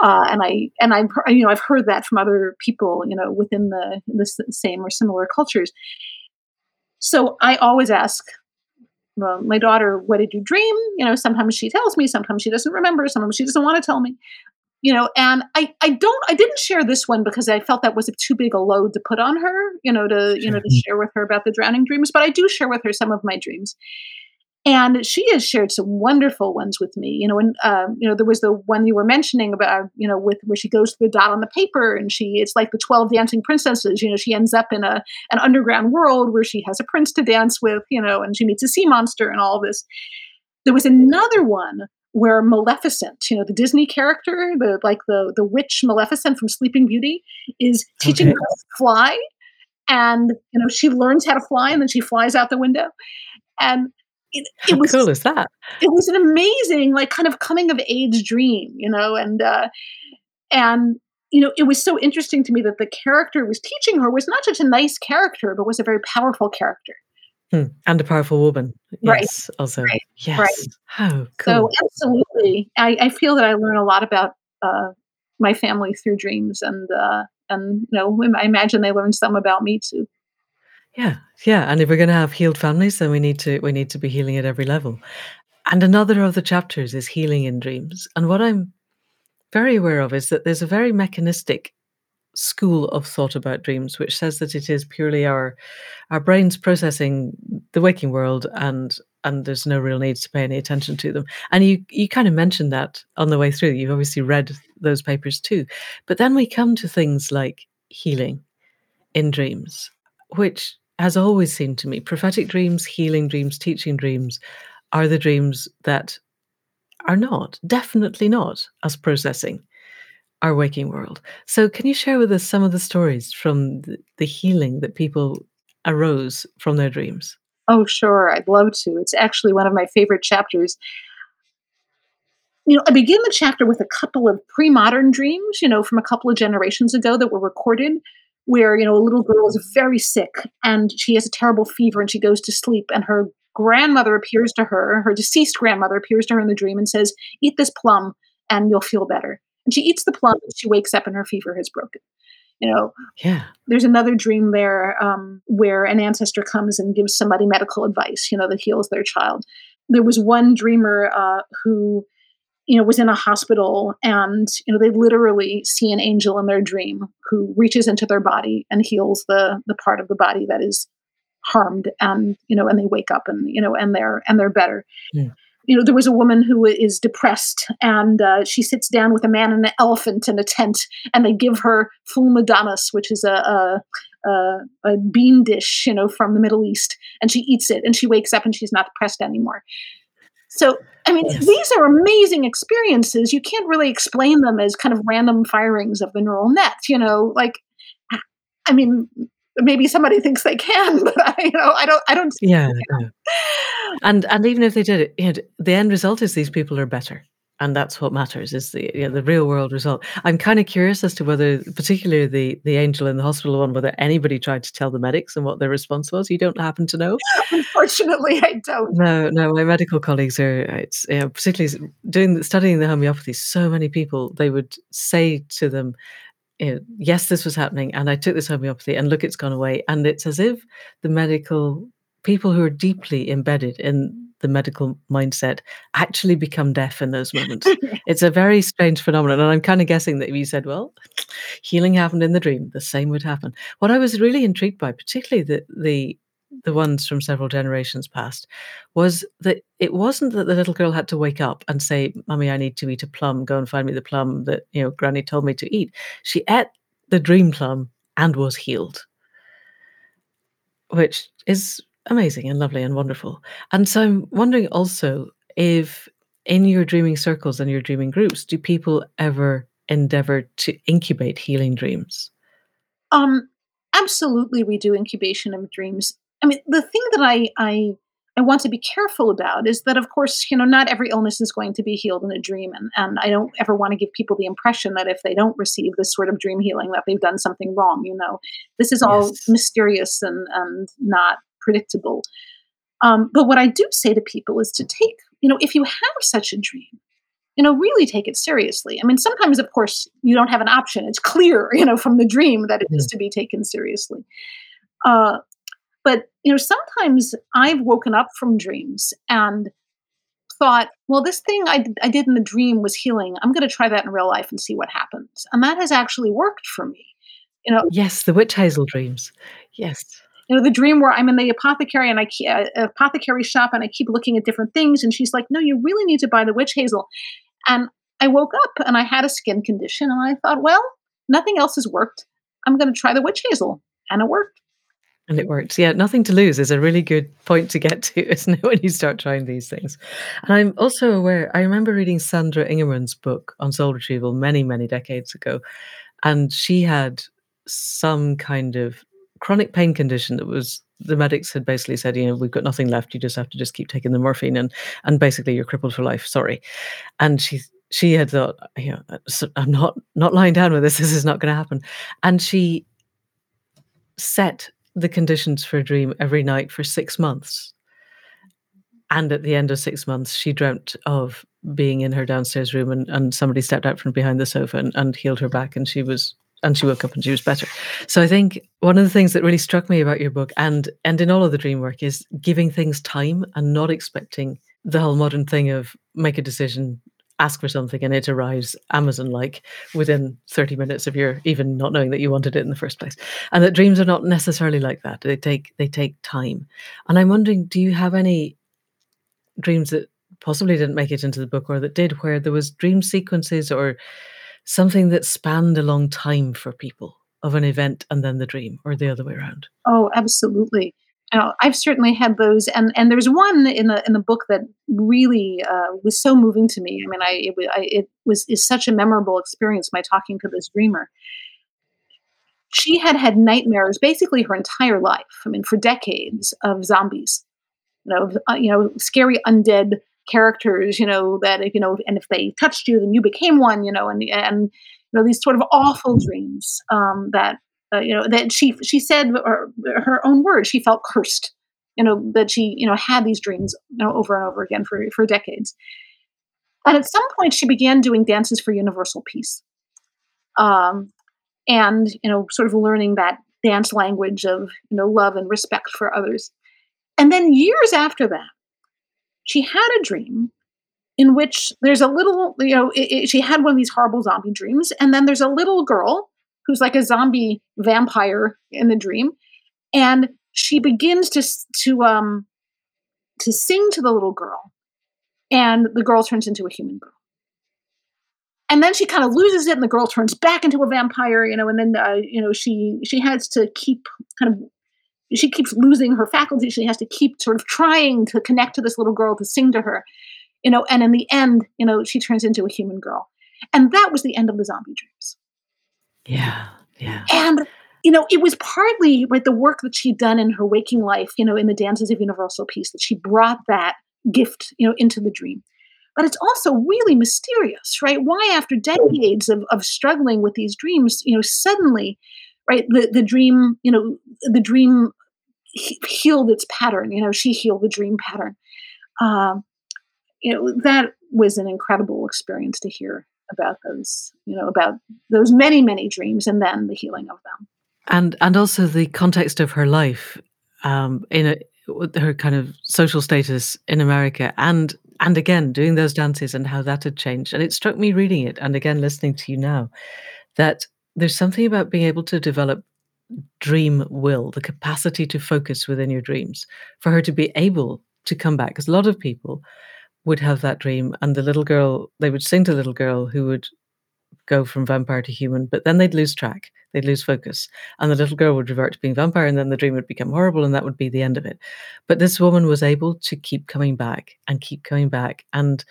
Uh, and I and I've you know I've heard that from other people. You know, within the the same or similar cultures. So I always ask well, my daughter, what did you dream? You know, sometimes she tells me, sometimes she doesn't remember, sometimes she doesn't want to tell me. You know and i i don't i didn't share this one because i felt that was a too big a load to put on her you know to you know to share with her about the drowning dreams but i do share with her some of my dreams and she has shared some wonderful ones with me you know and um, you know there was the one you were mentioning about you know with where she goes to the dot on the paper and she it's like the 12 dancing princesses you know she ends up in a an underground world where she has a prince to dance with you know and she meets a sea monster and all this. There was another one where Maleficent, you know, the Disney character, the like the the witch Maleficent from Sleeping Beauty, is teaching her to fly, and you know she learns how to fly, and then she flies out the window, and it, How it was cool is that? it was an amazing like kind of coming of age dream, you know, and uh, and you know it was so interesting to me that the character was teaching her was not just a nice character, but was a very powerful character. Hmm, and a powerful woman. Right, Yes, also. right, right. Yes. How So absolutely, I, I feel that I learn a lot about uh, my family through dreams, and uh, and you know, I imagine they learn some about me too. Yeah, yeah, and if we're gonna have healed families, then we need to we need to be healing at every level. And another of the chapters is healing in dreams. And what I'm very aware of is that there's a very mechanistic school of thought about dreams, which says that it is purely our our brains processing the waking world and and there's no real need to pay any attention to them. And you you kind of mentioned that on the way through. You've obviously read those papers too. But then we come to things like healing in dreams, which has always seemed to me prophetic dreams, healing dreams, teaching dreams are the dreams that are not, definitely not, us processing our waking world. So, can you share with us some of the stories from the, healing that people arose from their dreams? Oh, sure, I'd love to. It's actually one of my favorite chapters. You know, I begin the chapter with a couple of pre-modern dreams, you know, from a couple of generations ago that were recorded, where you know a little girl is very sick and she has a terrible fever and she goes to sleep and her grandmother appears to her, her deceased grandmother appears to her in the dream and says, "Eat this plum and you'll feel better." And she eats the plum and she wakes up and her fever has broken. You know, Yeah. there's another dream there um, where an ancestor comes and gives somebody medical advice, you know, that heals their child. There was one dreamer uh, who, you know, was in a hospital and, you know, they literally see an angel in their dream who reaches into their body and heals the the part of the body that is harmed and, you know, and they wake up and, you know, and they're and they're better Mm. you know, there was a woman who is depressed, and uh, she sits down with a man and an elephant in a tent, and they give her ful medames, which is a, a a a bean dish, you know, from the Middle East, and she eats it, and she wakes up and she's not depressed anymore. So, I mean, Yes. these are amazing experiences. You can't really explain them as kind of random firings of the neural net, you know, like, I I mean, maybe somebody thinks they can, but I, you know, I don't I don't Yeah, yeah. And and even if they did it, you know, the end result is these people are better, and that's what matters, is the, you know, the real world result. I'm kinda curious as to whether particularly the the angel in the hospital one, whether anybody tried to tell the medics and what their response was. You don't happen to know? Unfortunately, I don't. No, no, my medical colleagues are it's, you know, particularly doing studying the homeopathy, so many people, they would say to them, you know, "Yes, this was happening, and I took this homeopathy, and look, it's gone away." And it's as if the medical people who are deeply embedded in the medical mindset actually become deaf in those moments. It's a very strange phenomenon, and I'm kinda guessing that if you said, "Well, healing happened in the dream," the same would happen. What I was really intrigued by, particularly the the the ones from several generations past, was that it wasn't that the little girl had to wake up and say, "Mommy, I need to eat a plum. Go and find me the plum that, you know, granny told me to eat." She ate the dream plum and was healed. Which is amazing and lovely and wonderful. And so I'm wondering also if in your dreaming circles and your dreaming groups, do people ever endeavor to incubate healing dreams? Um, absolutely, we do incubation of dreams. I mean, the thing that I I I want to be careful about is that, of course, you know, not every illness is going to be healed in a dream, and and I don't ever wanna give people the impression that if they don't receive this sort of dream healing, that they've done something wrong, you know? This is all Yes. mysterious and and not predictable. Um, but what I do say to people is to take you know, if you have such a dream, you know, really take it seriously. I mean, sometimes, of course, you don't have an option. It's clear, you know, from the dream that it is to be taken seriously. Uh, but, you know, sometimes I've woken up from dreams and thought, "Well, this thing I d I did in the dream was healing. I'm gonna try that in real life and see what happens." And that has actually worked for me. You know Yes, the witch hazel dreams. Yes. You know, the dream where I'm in the apothecary and I uh, apothecary shop and I keep looking at different things, and she's like, "No, you really need to buy the witch hazel." And I woke up and I had a skin condition, and I thought, "Well, nothing else has worked. I'm gonna try the witch hazel." And it worked. And it works. Yeah, nothing to lose is a really good point to get to, isn't it, when you start trying these things? And I'm also aware I remember reading Sandra Ingerman's book on soul retrieval many, many decades ago, and she had some kind of chronic pain condition that was the medics had basically said, you know, "We've got nothing left. You just have to just keep taking the morphine and and basically you're crippled for life. Sorry." And she she had thought, you know, uh, I'm not not lying down with this. This is not gonna happen." And she set the conditions for a dream every night for 6 months. And at the end of 6 months, she dreamt of being in her downstairs room and and somebody stepped out from behind the sofa and and healed her back, and she was and she woke up and she was better. So I think one of the things that really struck me about your book and and in all of the dream work is giving things time and not expecting the whole modern thing of make a decision, ask for something, and it arrives Amazon-like within 30 minutes of your even not knowing that you wanted it in the first place. And that dreams are not necessarily like that. They take they take time. And I'm wondering, do you have any dreams that possibly didn't make it into the book or that did, where there was dream sequences or something that spanned a long time for people of an event and then the dream, or the other way around? Oh, absolutely. I've certainly had those, and and there's one in the in the book that really, uh, was so moving to me. I mean, I it I it was is such a memorable experience My talking to this dreamer. She had had nightmares basically her entire life, I mean, for decades, of zombies. You know, uh, you know, scary undead characters, you know, that you know, and if they touched you, then you became one, you know, and and, you know, these sort of awful dreams, um, that, uh, you know, that she she said, or her own words, she felt cursed, you know, that she, you know, had these dreams, you know, over and over again for for decades. And at some point, she began doing dances for universal peace. Um, and, you know, sort of learning that dance language of, you know, love and respect for others. And then years after that, she had a dream in which there's a little, you know, i i she had one of these horrible zombie dreams, and then there's a little girl who's like a zombie vampire in the dream, and she begins to to, um, to sing to the little girl, and the girl turns into a human girl. And then she kinda loses it, and the girl turns back into a vampire, you know, and then, uh, you know, she she has to keep kind of she keeps losing her faculty. she has to keep sort of trying to connect to this little girl to sing to her. you know, and in the end, you know, she turns into a human girl. And that was the end of the zombie dreams. Yeah, yeah. And you know, it was partly right the work that she'd done in her waking life, you know, in the Dances of Universal Peace, that she brought that gift, you know, into the dream. But it's also really mysterious, right? Why, after decades of, of struggling with these dreams, you know, suddenly, right, the, the dream, you know, the dream healed its pattern. You know, she healed the dream pattern. Um, you know, that was an incredible experience to hear about those, you know, about those many, many dreams and then the healing of them. And and also the context of her life, um, in a her kind of social status in America and and again doing those dances and how that had changed. And it struck me reading it and again listening to you now that there's something about being able to develop dream will, the capacity to focus within your dreams, for her to be able to come back. Because a lot of people would have that dream, and the little girl, they would sing to the little girl who would go from vampire to human, but then they'd lose track, they'd lose focus, and the little girl would revert to being vampire, and then the dream would become horrible, and that would be the end of it. But this woman was able to keep coming back and keep coming back. And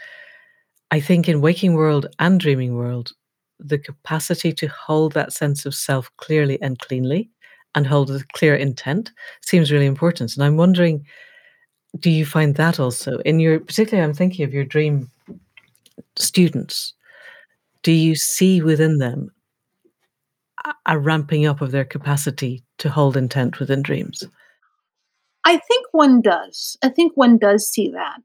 I think in waking world and dreaming world, the capacity to hold that sense of self clearly and cleanly and hold a clear intent seems really important. And I'm wondering, do you find that also in your particularly I'm thinking of your dream students, do you see within them a, ramping up of their capacity to hold intent within dreams? I think one does. I think one does see that.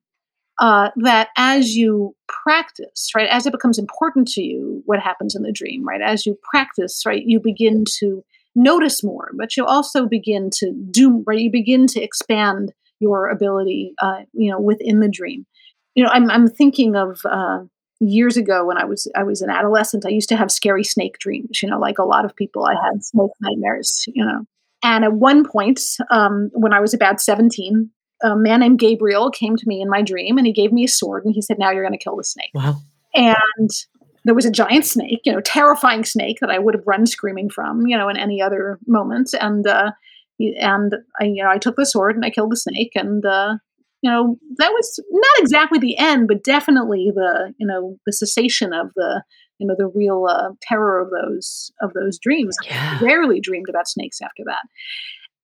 Uh, that as you practice, right, as it becomes important to you what happens in the dream, right, as you practice, right, you begin to notice more, but you also begin to do, right, you begin to expand your ability, uh, you know, within the dream. You know, I'm, I'm thinking of uh, years ago when I was I was an adolescent. I used to have scary snake dreams. You know, like a lot of people, I had snake nightmares. You know, and at one point, um, when I was about 17, a man named Gabriel came to me in my dream and he gave me a sword and he said, Now you're going to kill the snake. Wow. And there was a giant snake, you know, terrifying snake that I would have run screaming from, you know, in any other moment. And, uh, and I, you know, I took the sword and I killed the snake. And, uh, you know, that was not exactly the end, but definitely the, you know, the cessation of the, you know, the real uh, terror of those of those dreams. Yeah. I rarely dreamed about snakes after that.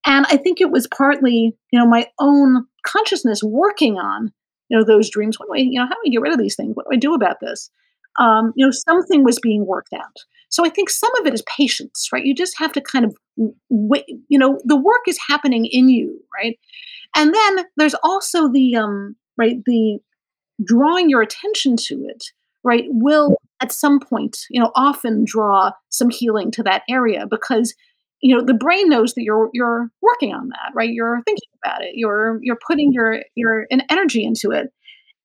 And I think it was partly, you know, my own consciousness working on, you know, those dreams. What do I, you know, how do I get rid of these things? What do I do about this? Um, you know, something was being worked out. So I think some of it is patience, right? You just have to kind of wait, you know, the work is happening in you, right? And then there's also the um, right, the drawing your attention to it, right, will at some point, you know, often draw some healing to that area because you know the brain knows that you're you're working on that right? You're thinking about it. You're you're putting your your an energy into it.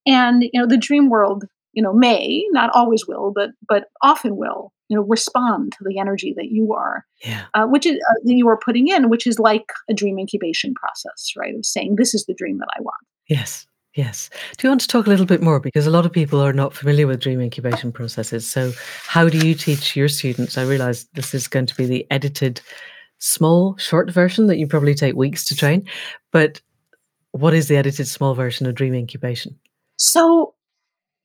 And you know the dream world you know may not always will but but often will you know respond to the energy that you are Yeah. uh, which is uh, that you are putting in which is like a dream incubation process right? Of saying this is the dream that i want. Yes. Yes. Do you want to talk a little bit more? Because a lot of people are not familiar with dream incubation processes. So, how do you teach your students? I realize this is going to be the edited, small, short version that you probably take weeks to train. But what is the edited, small version of dream incubation? so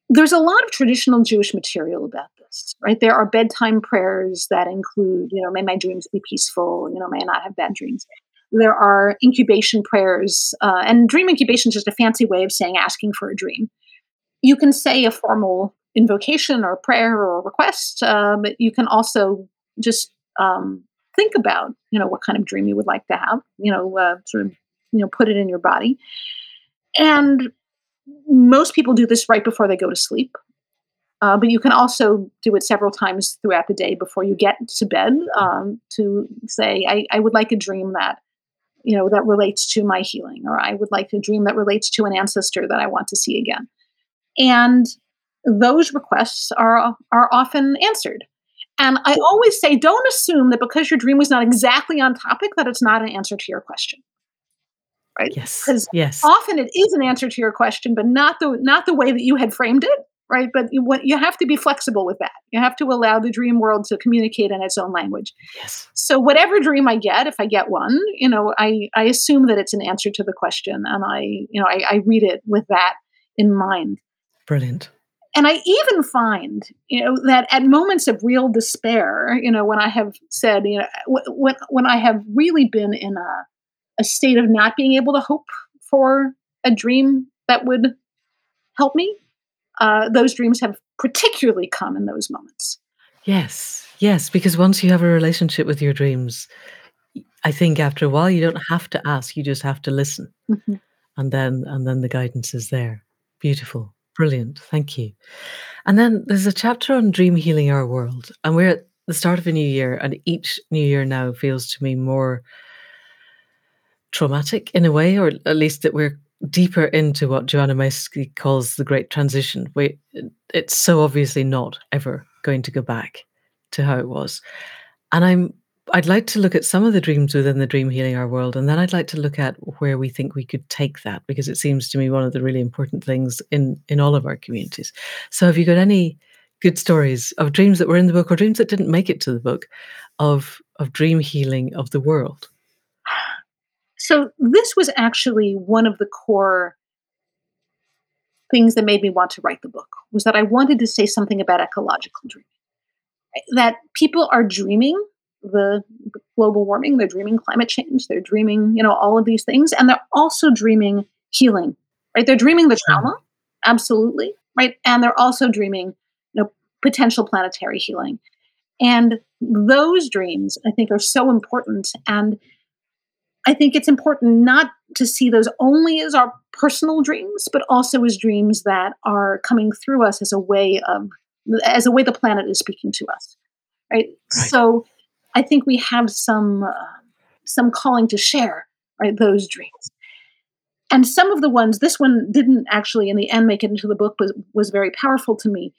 there's a lot of traditional Jewish material about this, right? There are bedtime prayers that include, you know, may my dreams be peaceful, you know, may I not have bad dreams. There are incubation prayers, uh, and dream incubation is just a fancy way of saying asking for a dream. You can say a formal invocation or prayer or request, uh, but you can also just um, think about, you know, what kind of dream you would like to have, you know, uh, sort of, you know, put it in your body. And most people do this right before they go to sleep. Uh, but you can also do it several times throughout the day before you get to bed um, to say, I, I would like a dream that, you know, that relates to my healing, or I would like a dream that relates to an ancestor that I want to see again. And those requests are are often answered. And I always say, don't assume that because your dream was not exactly on topic that it's not an answer to your question, right? Yes. Because Yes. often it is an answer to your question, but not the not the way that you had framed it, right? But you what you have to be flexible with that. You have to allow the dream world to communicate in its own language. Yes. So whatever dream I get, if I get one, you know, I I assume that it's an answer to the question, and I you know I, I read it with that in mind. Brilliant. And I even find, you know, that at moments of real despair, you know, when I have said, you know, when when I have really been in a a state of not being able to hope for a dream that would help me, uh, those dreams have particularly come in those moments. Yes, yes, because once you have a relationship with your dreams, I think after a while, you don't have to ask, you just have to listen, Mhm. and then and then the guidance is there. Beautiful, brilliant, thank you. And then there's a chapter on dream healing our world, and we're at the start of a new year, and each new year now feels to me more traumatic in a way, or at least that we're deeper into what Joanna Macy calls the great transition. We it's so obviously not ever going to go back to how it was. And I'm I'd like to look at some of the dreams within the dream healing our world, and then I'd like to look at where we think we could take that, because it seems to me one of the really important things in in all of our communities. So have you got any good stories of dreams that were in the book or dreams that didn't make it to the book of of dream healing of the world? So this was actually one of the core things that made me want to write the book, was that I wanted to say something about ecological dreaming. That people are dreaming the global warming, they're dreaming climate change, they're dreaming, you know, all of these things, and they're also dreaming healing, right? They're dreaming the trauma, absolutely, right? And they're also dreaming, you know, potential planetary healing. And those dreams, I think, are so important, and I think it's important not to see those only as our personal dreams, but also as dreams that are coming through us as a way of as a way the planet is speaking to us, right? Right. So, I think we have some, uh, some calling to share, right, those dreams. And some of the ones this one didn't actually in the end make it into the book, but was very powerful to me,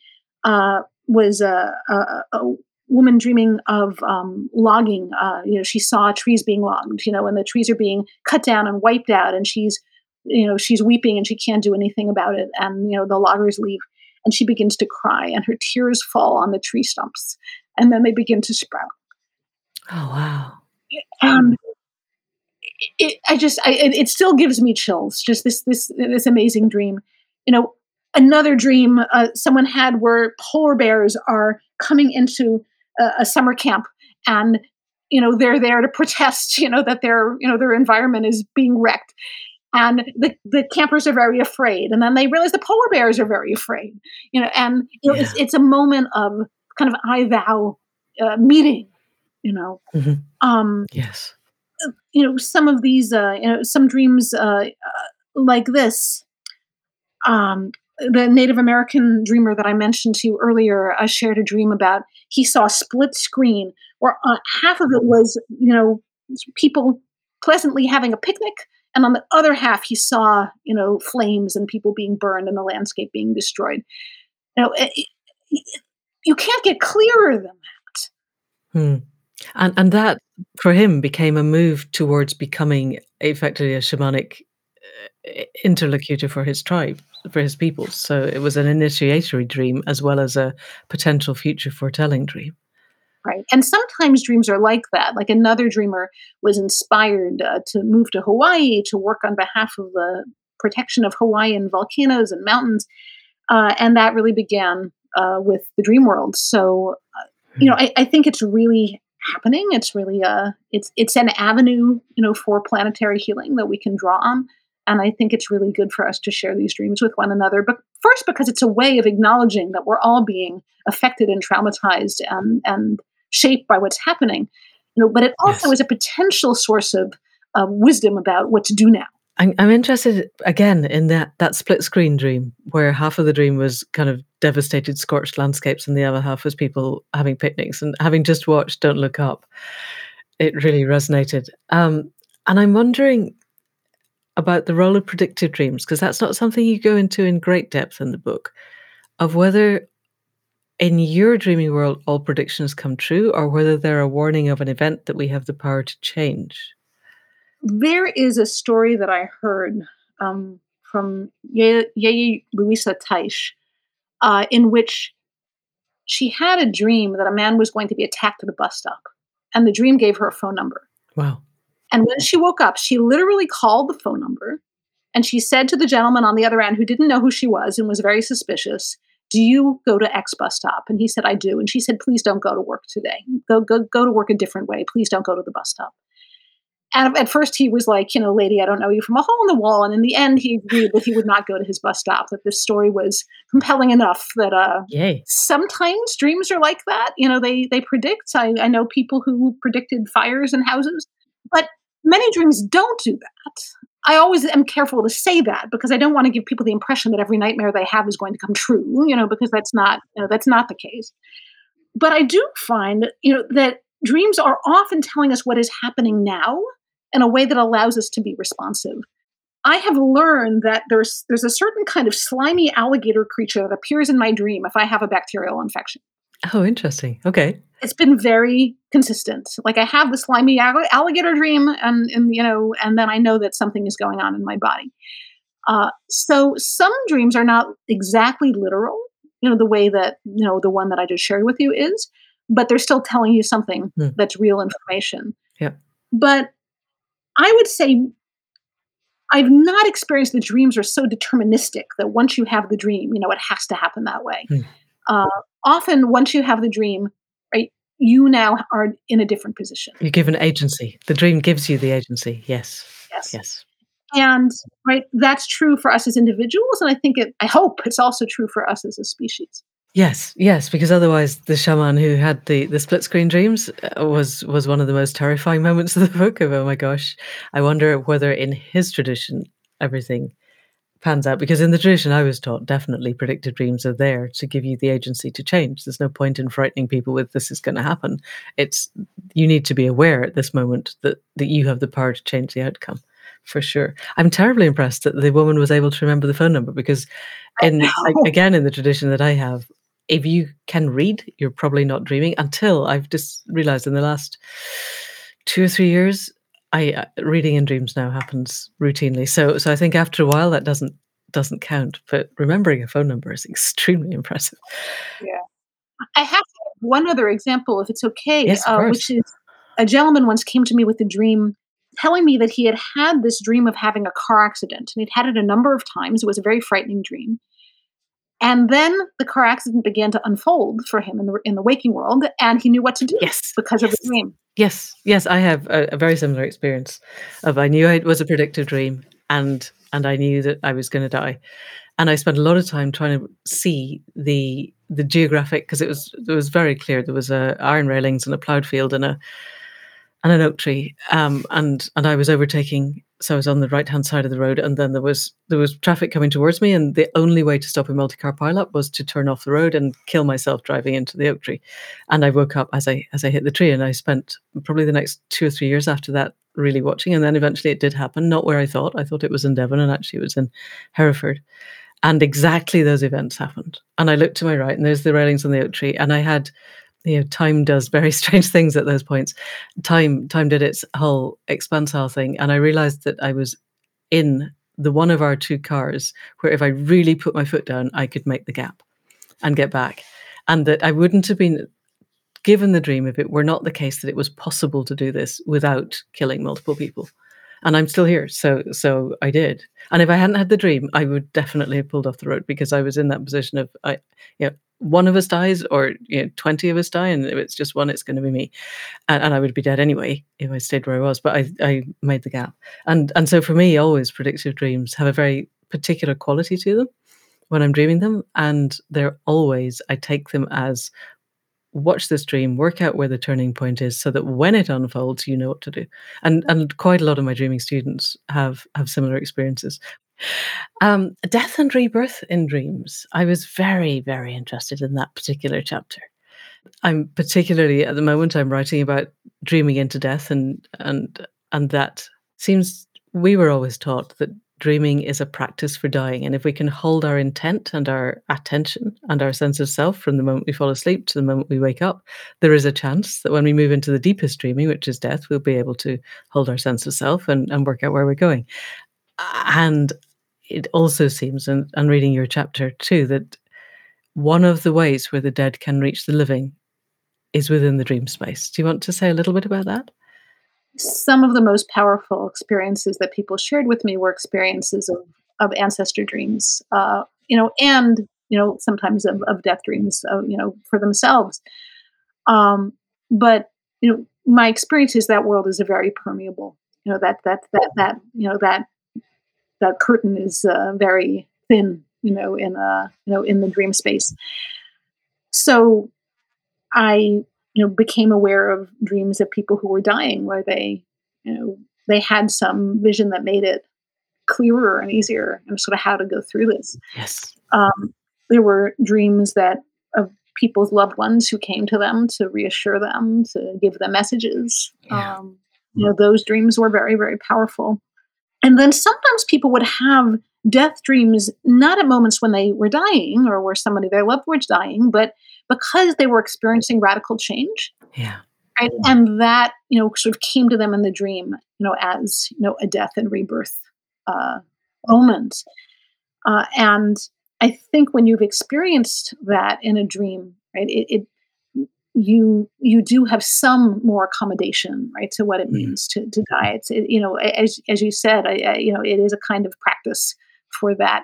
uh, was a a a a woman dreaming of, um, logging, uh, you know, she saw trees being logged, you know, and the trees are being cut down and wiped out, and she's, you know, she's weeping and she can't do anything about it, and, you know, the loggers leave, and she begins to cry, and her tears fall on the tree stumps, and then they begin to sprout. Oh, wow. Yeah, um it I just I it it still gives me chills, just this this this amazing dream. You know, another dream, uh, someone had where polar bears are coming into a a summer camp, and, you know, they're there to protest, you know, that their, you know, their environment is being wrecked, and the the campers are very afraid, and then they realize the polar bears are very afraid, you know, and, you know, it's Yeah. it's a moment of kind of I vow, uh, meeting, you know? Mhm. Um Yes. you know, some of these, uh, you know, some dreams, uh, uh, like this, um, the Native American dreamer that I mentioned to you earlier, uh, shared a dream about he saw a split screen where, uh, half of it was, you know, people pleasantly having a picnic, and on the other half, he saw, you know, flames and people being burned and the landscape being destroyed. You know, eh, i i i you can't get clearer than that. Hmm. And and that, for him, became a move towards becoming effectively a shamanic, uh, interlocutor for his tribe, for his people, so it was an initiatory dream as well as a potential future foretelling dream. Right, and sometimes dreams are like that, like another dreamer was inspired, uh, to move to Hawaii to work on behalf of the protection of Hawaiian volcanoes and mountains, uh, and that really began, uh, with the dream world, so, uh, you know, Hmm. I I think it's really happening, it's really, uh, it's it's an avenue, you know, for planetary healing that we can draw on, and I think it's really good for us to share these dreams with one another, but first because it's a way of acknowledging that we're all being affected and traumatized and and shaped by what's happening, you know, but it also Yes. is a potential source of of wisdom about what to do now. I'm I'm interested, again, in that that split screen dream where half of the dream was kind of devastated, scorched landscapes, and the other half was people having picnics, and having just watched Don't Look Up, it really resonated, um, and I'm wondering about the role of predictive dreams, because that's not something you go into in great depth in the book, of whether in your dreaming world, all predictions come true or whether they're a warning of an event that we have the power to change. There is a story that I heard, um, from Yaya Yaya Luisah Teish, uh, in which she had a dream that a man was going to be attacked at a bus stop, and the dream gave her a phone number. Wow. And when she woke up, she literally called the phone number, And she said to the gentleman on the other end who didn't know who she was and was very suspicious, "Do you go to X bus stop?" And he said, "I do." And she said, "Please don't go to work today. Go go go to work a different way. Please don't go to the bus stop." And at first he was like, you know, lady, I don't know you from a hole in the wall. And in the end, he agreed that he would not go to his bus stop, that this story was compelling enough that uh, Yay. sometimes dreams are like that. You know, they, they predict. I, I know people who predicted fires in houses, but many dreams don't do that. I always am careful to say that because I don't want to give people the impression that every nightmare they have is going to come true, you know, because that's not, you know, that's not the case. But I do find, you know, that dreams are often telling us what is happening now in a way that allows us to be responsive. I have learned that there's there's a certain kind of slimy alligator creature that appears in my dream if I have a bacterial infection. Oh, interesting. Okay. It's been very consistent. Like I have the slimy alligator dream, and, and you know, and then I know that something is going on in my body. Uh, so some dreams are not exactly literal, you know, the way that you know the one that I just shared with you is, but they're still telling you something Hmm. that's real information. Yeah. But I would say I've not experienced the dreams are so deterministic that once you have the dream, you know, it has to happen that way. Hmm. Uh, often, once you have the dream, right, you now are in a different position. You're given agency. The dream gives you the agency. Yes. Yes. Yes. And right, that's true for us as individuals, and I think it. I hope it's also true for us as a species. Yes, yes, because otherwise the shaman who had the the split screen dreams uh, was was one of the most terrifying moments of the book of oh my gosh. I wonder whether in his tradition everything pans out because in the tradition I was taught definitely predictive dreams are there to give you the agency to change. There's no point in frightening people with this is going to happen. It's you need to be aware at this moment that that you have the power to change the outcome. For sure. I'm terribly impressed that the woman was able to remember the phone number because in again in the tradition that I have, if you can read, you're probably not dreaming until I've just realized in the last two or three years, I uh, reading in dreams now happens routinely. So so I think after a while that doesn't doesn't count. But remembering a phone number is extremely impressive. Yeah. I have one other example, if it's okay, Yes, uh, which is a gentleman once came to me with a dream telling me that he had had this dream of having a car accident and he'd had it a number of times. It was a very frightening dream. And then the car accident began to unfold for him in the in the waking world, and he knew what to do Yes. because of the dream. Yes. Yes, I have a, a very similar experience of I knew it was a predictive dream and and I knew that I was going to die. And I spent a lot of time trying to see the the geographic because it was it was very clear there was a iron railings and a ploughed field and a and an oak tree. Um, and and I was overtaking, so I was on the right hand side of the road, and then there was there was traffic coming towards me, and the only way to stop a multi car pileup was to turn off the road and kill myself driving into the oak tree. And I woke up as I as I hit the tree, and I spent probably the next two or three years after that really watching. And then eventually it did happen, not where I thought. I thought it was in Devon, and actually it was in Hereford. And exactly those events happened. And I looked to my right, and there's the railings on the oak tree, and I had you know, time does very strange things at those points. Time time did its whole expansile thing, and I realized that I was in the one of our two cars where if I really put my foot down, I could make the gap and get back. And that I wouldn't have been given the dream if it were not the case that it was possible to do this without killing multiple people. And I'm still here. So so I did. And if I hadn't had the dream, I would definitely have pulled off the road because I was in that position of I you know, one of us dies or you know, 20 of us die and if it's just one it's going to be me. And, and i would be dead anyway if i stayed where i was but I, I made the gap. And and so for me always predictive dreams have a very particular quality to them when i'm dreaming them and they're always i take them as watch this dream work out where the turning point is so that when it unfolds you know what to do. And and quite a lot of my dreaming students have have similar experiences um, death and rebirth in dreams. I was very, very interested in that particular chapter. I'm particularly at the moment I'm writing about dreaming into death and and and that seems we were always taught that dreaming is a practice for dying and if we can hold our intent and our attention and our sense of self from the moment we fall asleep to the moment we wake up there is a chance that when we move into the deepest dreaming which is death we'll be able to hold our sense of self and, and work out where we're going and it also seems, and, and reading your chapter too, that one of the ways where the dead can reach the living is within the dream space. Do you want to say a little bit about that? some of the most powerful experiences that people shared with me were experiences of, of ancestor dreams, uh, you know, and you know sometimes of, of death dreams, uh, you know, for themselves. Um, but you know, my experience is that world is a very permeable. You know that that that that you know that that curtain is uh, very thin. You know, in a you know in the dream space. So I you know became aware of dreams of people who were dying where they you know they had some vision that made it clearer and easier and sort of how to go through this yes um, there were dreams that of people's loved ones who came to them to reassure them to give them messages yeah. um, you know those dreams were very very powerful and then sometimes people would have death dreams not at moments when they were dying or where somebody they loved was dying but because they were experiencing radical change. Yeah. Right? And that, you know, sort of came to them in the dream, you know, as, you know, a death and rebirth uh, moment. Uh, and I think when you've experienced that in a dream, right, it, it you you do have some more accommodation right to what it mm. means to, to die it's it, you know as, as you said I, I, you know it is a kind of practice for that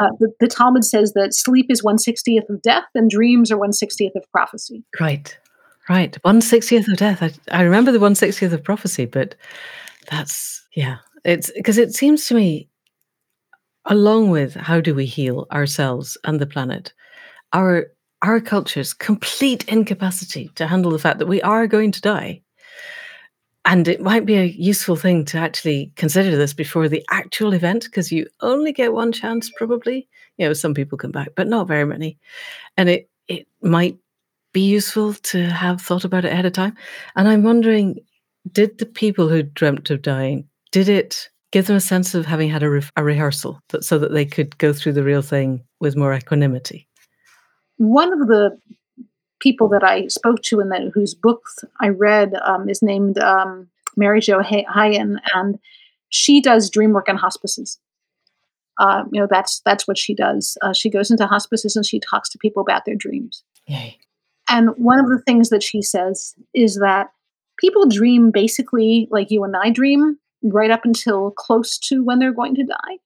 uh, the, the, Talmud says that sleep is 160th of death and dreams are 160th of prophecy. Right, right. 160th of death. I, I remember the 160th of prophecy, but that's, yeah, it's because it seems to me, along with how do we heal ourselves and the planet, our our culture's complete incapacity to handle the fact that we are going to die and it might be a useful thing to actually consider this before the actual event because you only get one chance, probably. You know, some people come back, but not very many. And it, it might be useful to have thought about it ahead of time. And I'm wondering did the people who dreamt of dying, did it give them a sense of having had a, re- a rehearsal that, so that they could go through the real thing with more equanimity? One of the people that I spoke to and that whose books I read um, is named um, Mary Jo Heyen, and she does dream work in hospices. Uh, you know, that's that's what she does. Uh, she goes into hospices and she talks to people about their dreams. Yay. And one of the things that she says is that people dream basically like you and I dream, right up until close to when they're going to die.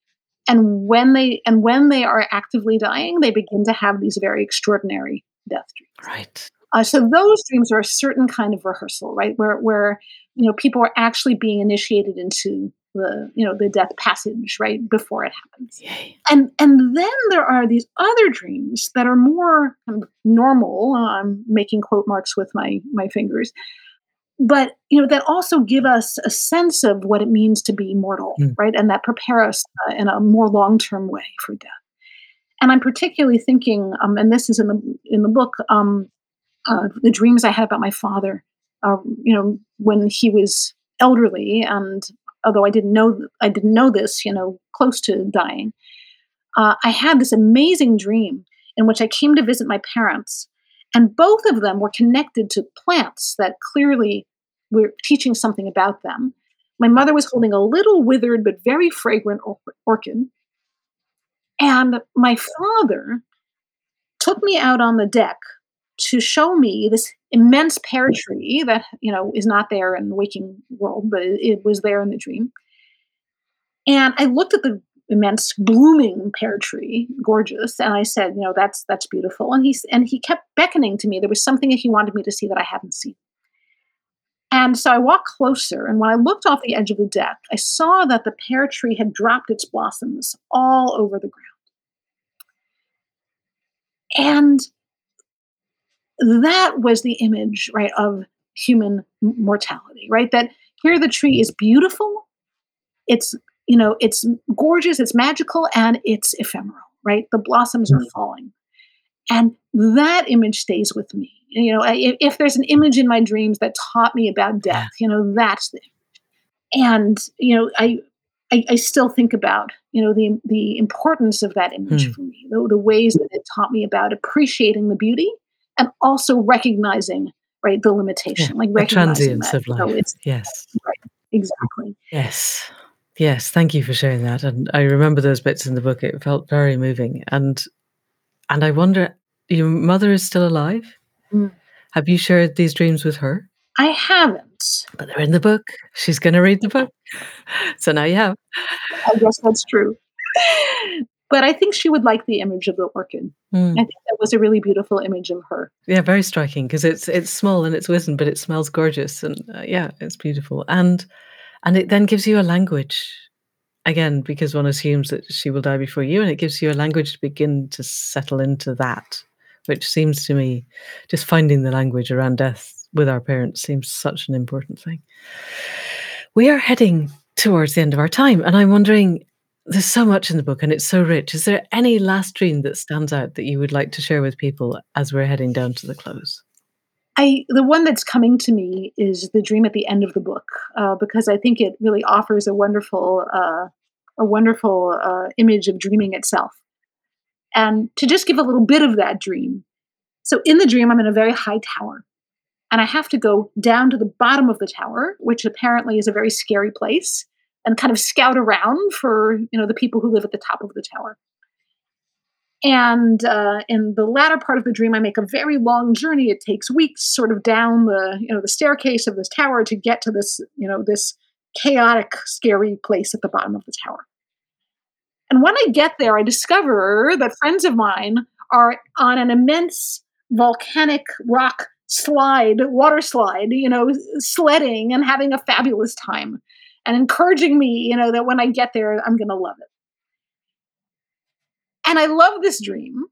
And when they and when they are actively dying, they begin to have these very extraordinary death dreams. Right. Uh, so those dreams are a certain kind of rehearsal, right? Where where you know people are actually being initiated into the you know the death passage right before it happens. Yay. And and then there are these other dreams that are more kind of normal. I'm making quote marks with my my fingers, but you know that also give us a sense of what it means to be mortal, mm. right? And that prepare us uh, in a more long term way for death. And I'm particularly thinking, um, and this is in the in the book, um, uh, the dreams I had about my father. Uh, you know, when he was elderly, and although I didn't know I didn't know this, you know, close to dying, uh, I had this amazing dream in which I came to visit my parents, and both of them were connected to plants that clearly were teaching something about them. My mother was holding a little withered but very fragrant or- orchid, and my father took me out on the deck to show me this immense pear tree that you know is not there in the waking world, but it, it was there in the dream. And I looked at the immense blooming pear tree, gorgeous, and I said, you know, that's that's beautiful. And he and he kept beckoning to me. There was something that he wanted me to see that I hadn't seen. And so I walked closer, and when I looked off the edge of the deck, I saw that the pear tree had dropped its blossoms all over the ground. And that was the image, right, of human mortality, right? That here the tree is beautiful, it's, you know, it's gorgeous, it's magical, and it's ephemeral, right? The blossoms are mm. falling. And that image stays with me. You know, if, if there's an image in my dreams that taught me about death, you know, that's the. And, you know, I I, I, still think about you know the the importance of that image hmm. for me, the, the, ways that it taught me about appreciating the beauty and also recognizing right the limitation, yeah, like recognizing that, of life. Know, yes, right, exactly. Yes, yes. Thank you for sharing that, and I remember those bits in the book. It felt very moving, and and I wonder, your mother is still alive. Mm. Have you shared these dreams with her? I haven't. But they're in the book. She's gonna read the book. So now you have. I guess that's true. But I think she would like the image of the orchid. Mm. I think that was a really beautiful image of her. Yeah, very striking because it's it's small and it's wizened, but it smells gorgeous, and uh, yeah, it's beautiful. And and it then gives you a language again because one assumes that she will die before you, and it gives you a language to begin to settle into that, which seems to me just finding the language around death with our parents seems such an important thing. We are heading towards the end of our time, and I'm wondering there's so much in the book and it's so rich. Is there any last dream that stands out that you would like to share with people as we're heading down to the close? I the one that's coming to me is the dream at the end of the book uh, because I think it really offers a wonderful uh, a wonderful uh, image of dreaming itself. And to just give a little bit of that dream. So in the dream, I'm in a very high tower, and I have to go down to the bottom of the tower, which apparently is a very scary place and kind of scout around for you know the people who live at the top of the tower. And uh, in the latter part of the dream, I make a very long journey. It takes weeks, sort of down the you know the staircase of this tower to get to this you know this chaotic, scary place at the bottom of the tower. And when I get there, I discover that friends of mine are on an immense volcanic rock slide, water slide, you know, sledding and having a fabulous time and encouraging me, you know, that when I get there, I'm going to love it. And I love this dream.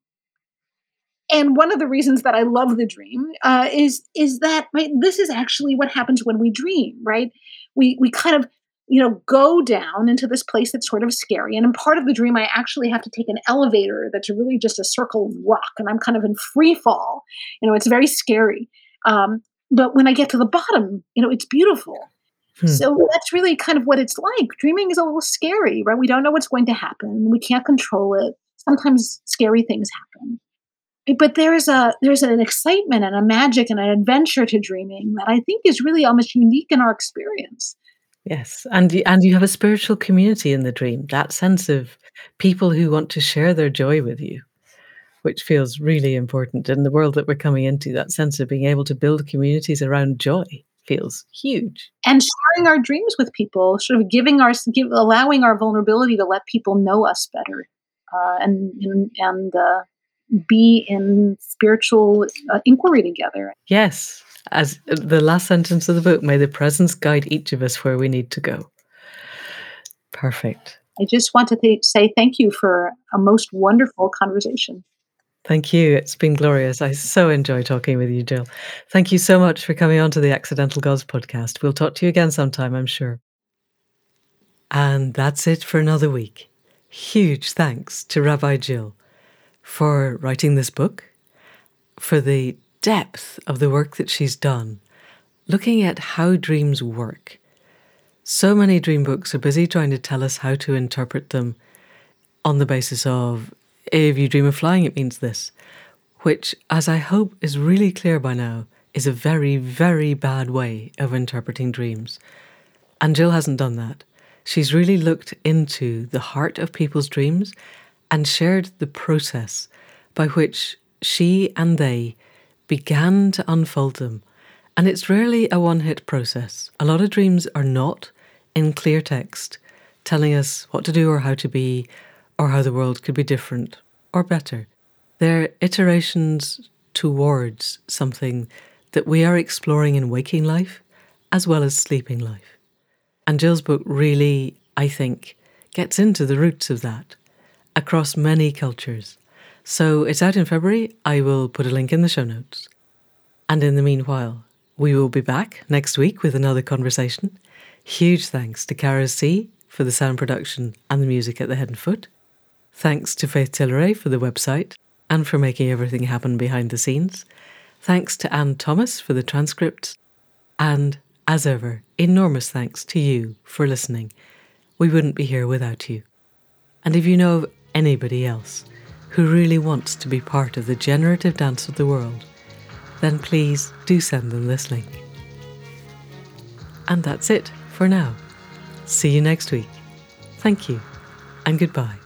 And one of the reasons that I love the dream uh, is is that right, this is actually what happens when we dream, right? We we kind of you know go down into this place that's sort of scary, and in part of the dream, I actually have to take an elevator that's really just a circle of rock, and I'm kind of in free fall. You know, it's very scary. Um, but when I get to the bottom, you know, it's beautiful. Hmm. So that's really kind of what it's like. Dreaming is a little scary, right? We don't know what's going to happen. We can't control it. Sometimes scary things happen. But there's a there's an excitement and a magic and an adventure to dreaming that I think is really almost unique in our experience. Yes, and you, and you have a spiritual community in the dream. That sense of people who want to share their joy with you, which feels really important in the world that we're coming into. That sense of being able to build communities around joy feels huge. And sharing our dreams with people, sort of giving our, give, allowing our vulnerability to let people know us better, uh, and and, and uh, be in spiritual uh, inquiry together. Yes, as the last sentence of the book, may the presence guide each of us where we need to go. Perfect. I just want to th- say thank you for a most wonderful conversation. Thank you. It's been glorious. I so enjoy talking with you, Jill. Thank you so much for coming on to the Accidental Gods podcast. We'll talk to you again sometime, I'm sure. And that's it for another week. Huge thanks to Rabbi Jill for writing this book, for the depth of the work that she's done, looking at how dreams work. So many dream books are busy trying to tell us how to interpret them on the basis of if you dream of flying, it means this, which, as I hope is really clear by now, is a very, very bad way of interpreting dreams. And Jill hasn't done that. She's really looked into the heart of people's dreams and shared the process by which she and they began to unfold them. And it's rarely a one hit process. A lot of dreams are not in clear text, telling us what to do or how to be or how the world could be different or better. They're iterations towards something that we are exploring in waking life as well as sleeping life. And Jill's book really, I think, gets into the roots of that across many cultures. So it's out in February. I will put a link in the show notes. And in the meanwhile, we will be back next week with another conversation. Huge thanks to Caro C for the sound production and the music at the head and foot. Thanks to Faith Tilleray for the website and for making everything happen behind the scenes. Thanks to Anne Thomas for the transcripts. And, as ever, enormous thanks to you for listening. We wouldn't be here without you. And if you know of anybody else who really wants to be part of the generative dance of the world, then please do send them this link. And that's it for now. See you next week. Thank you and goodbye.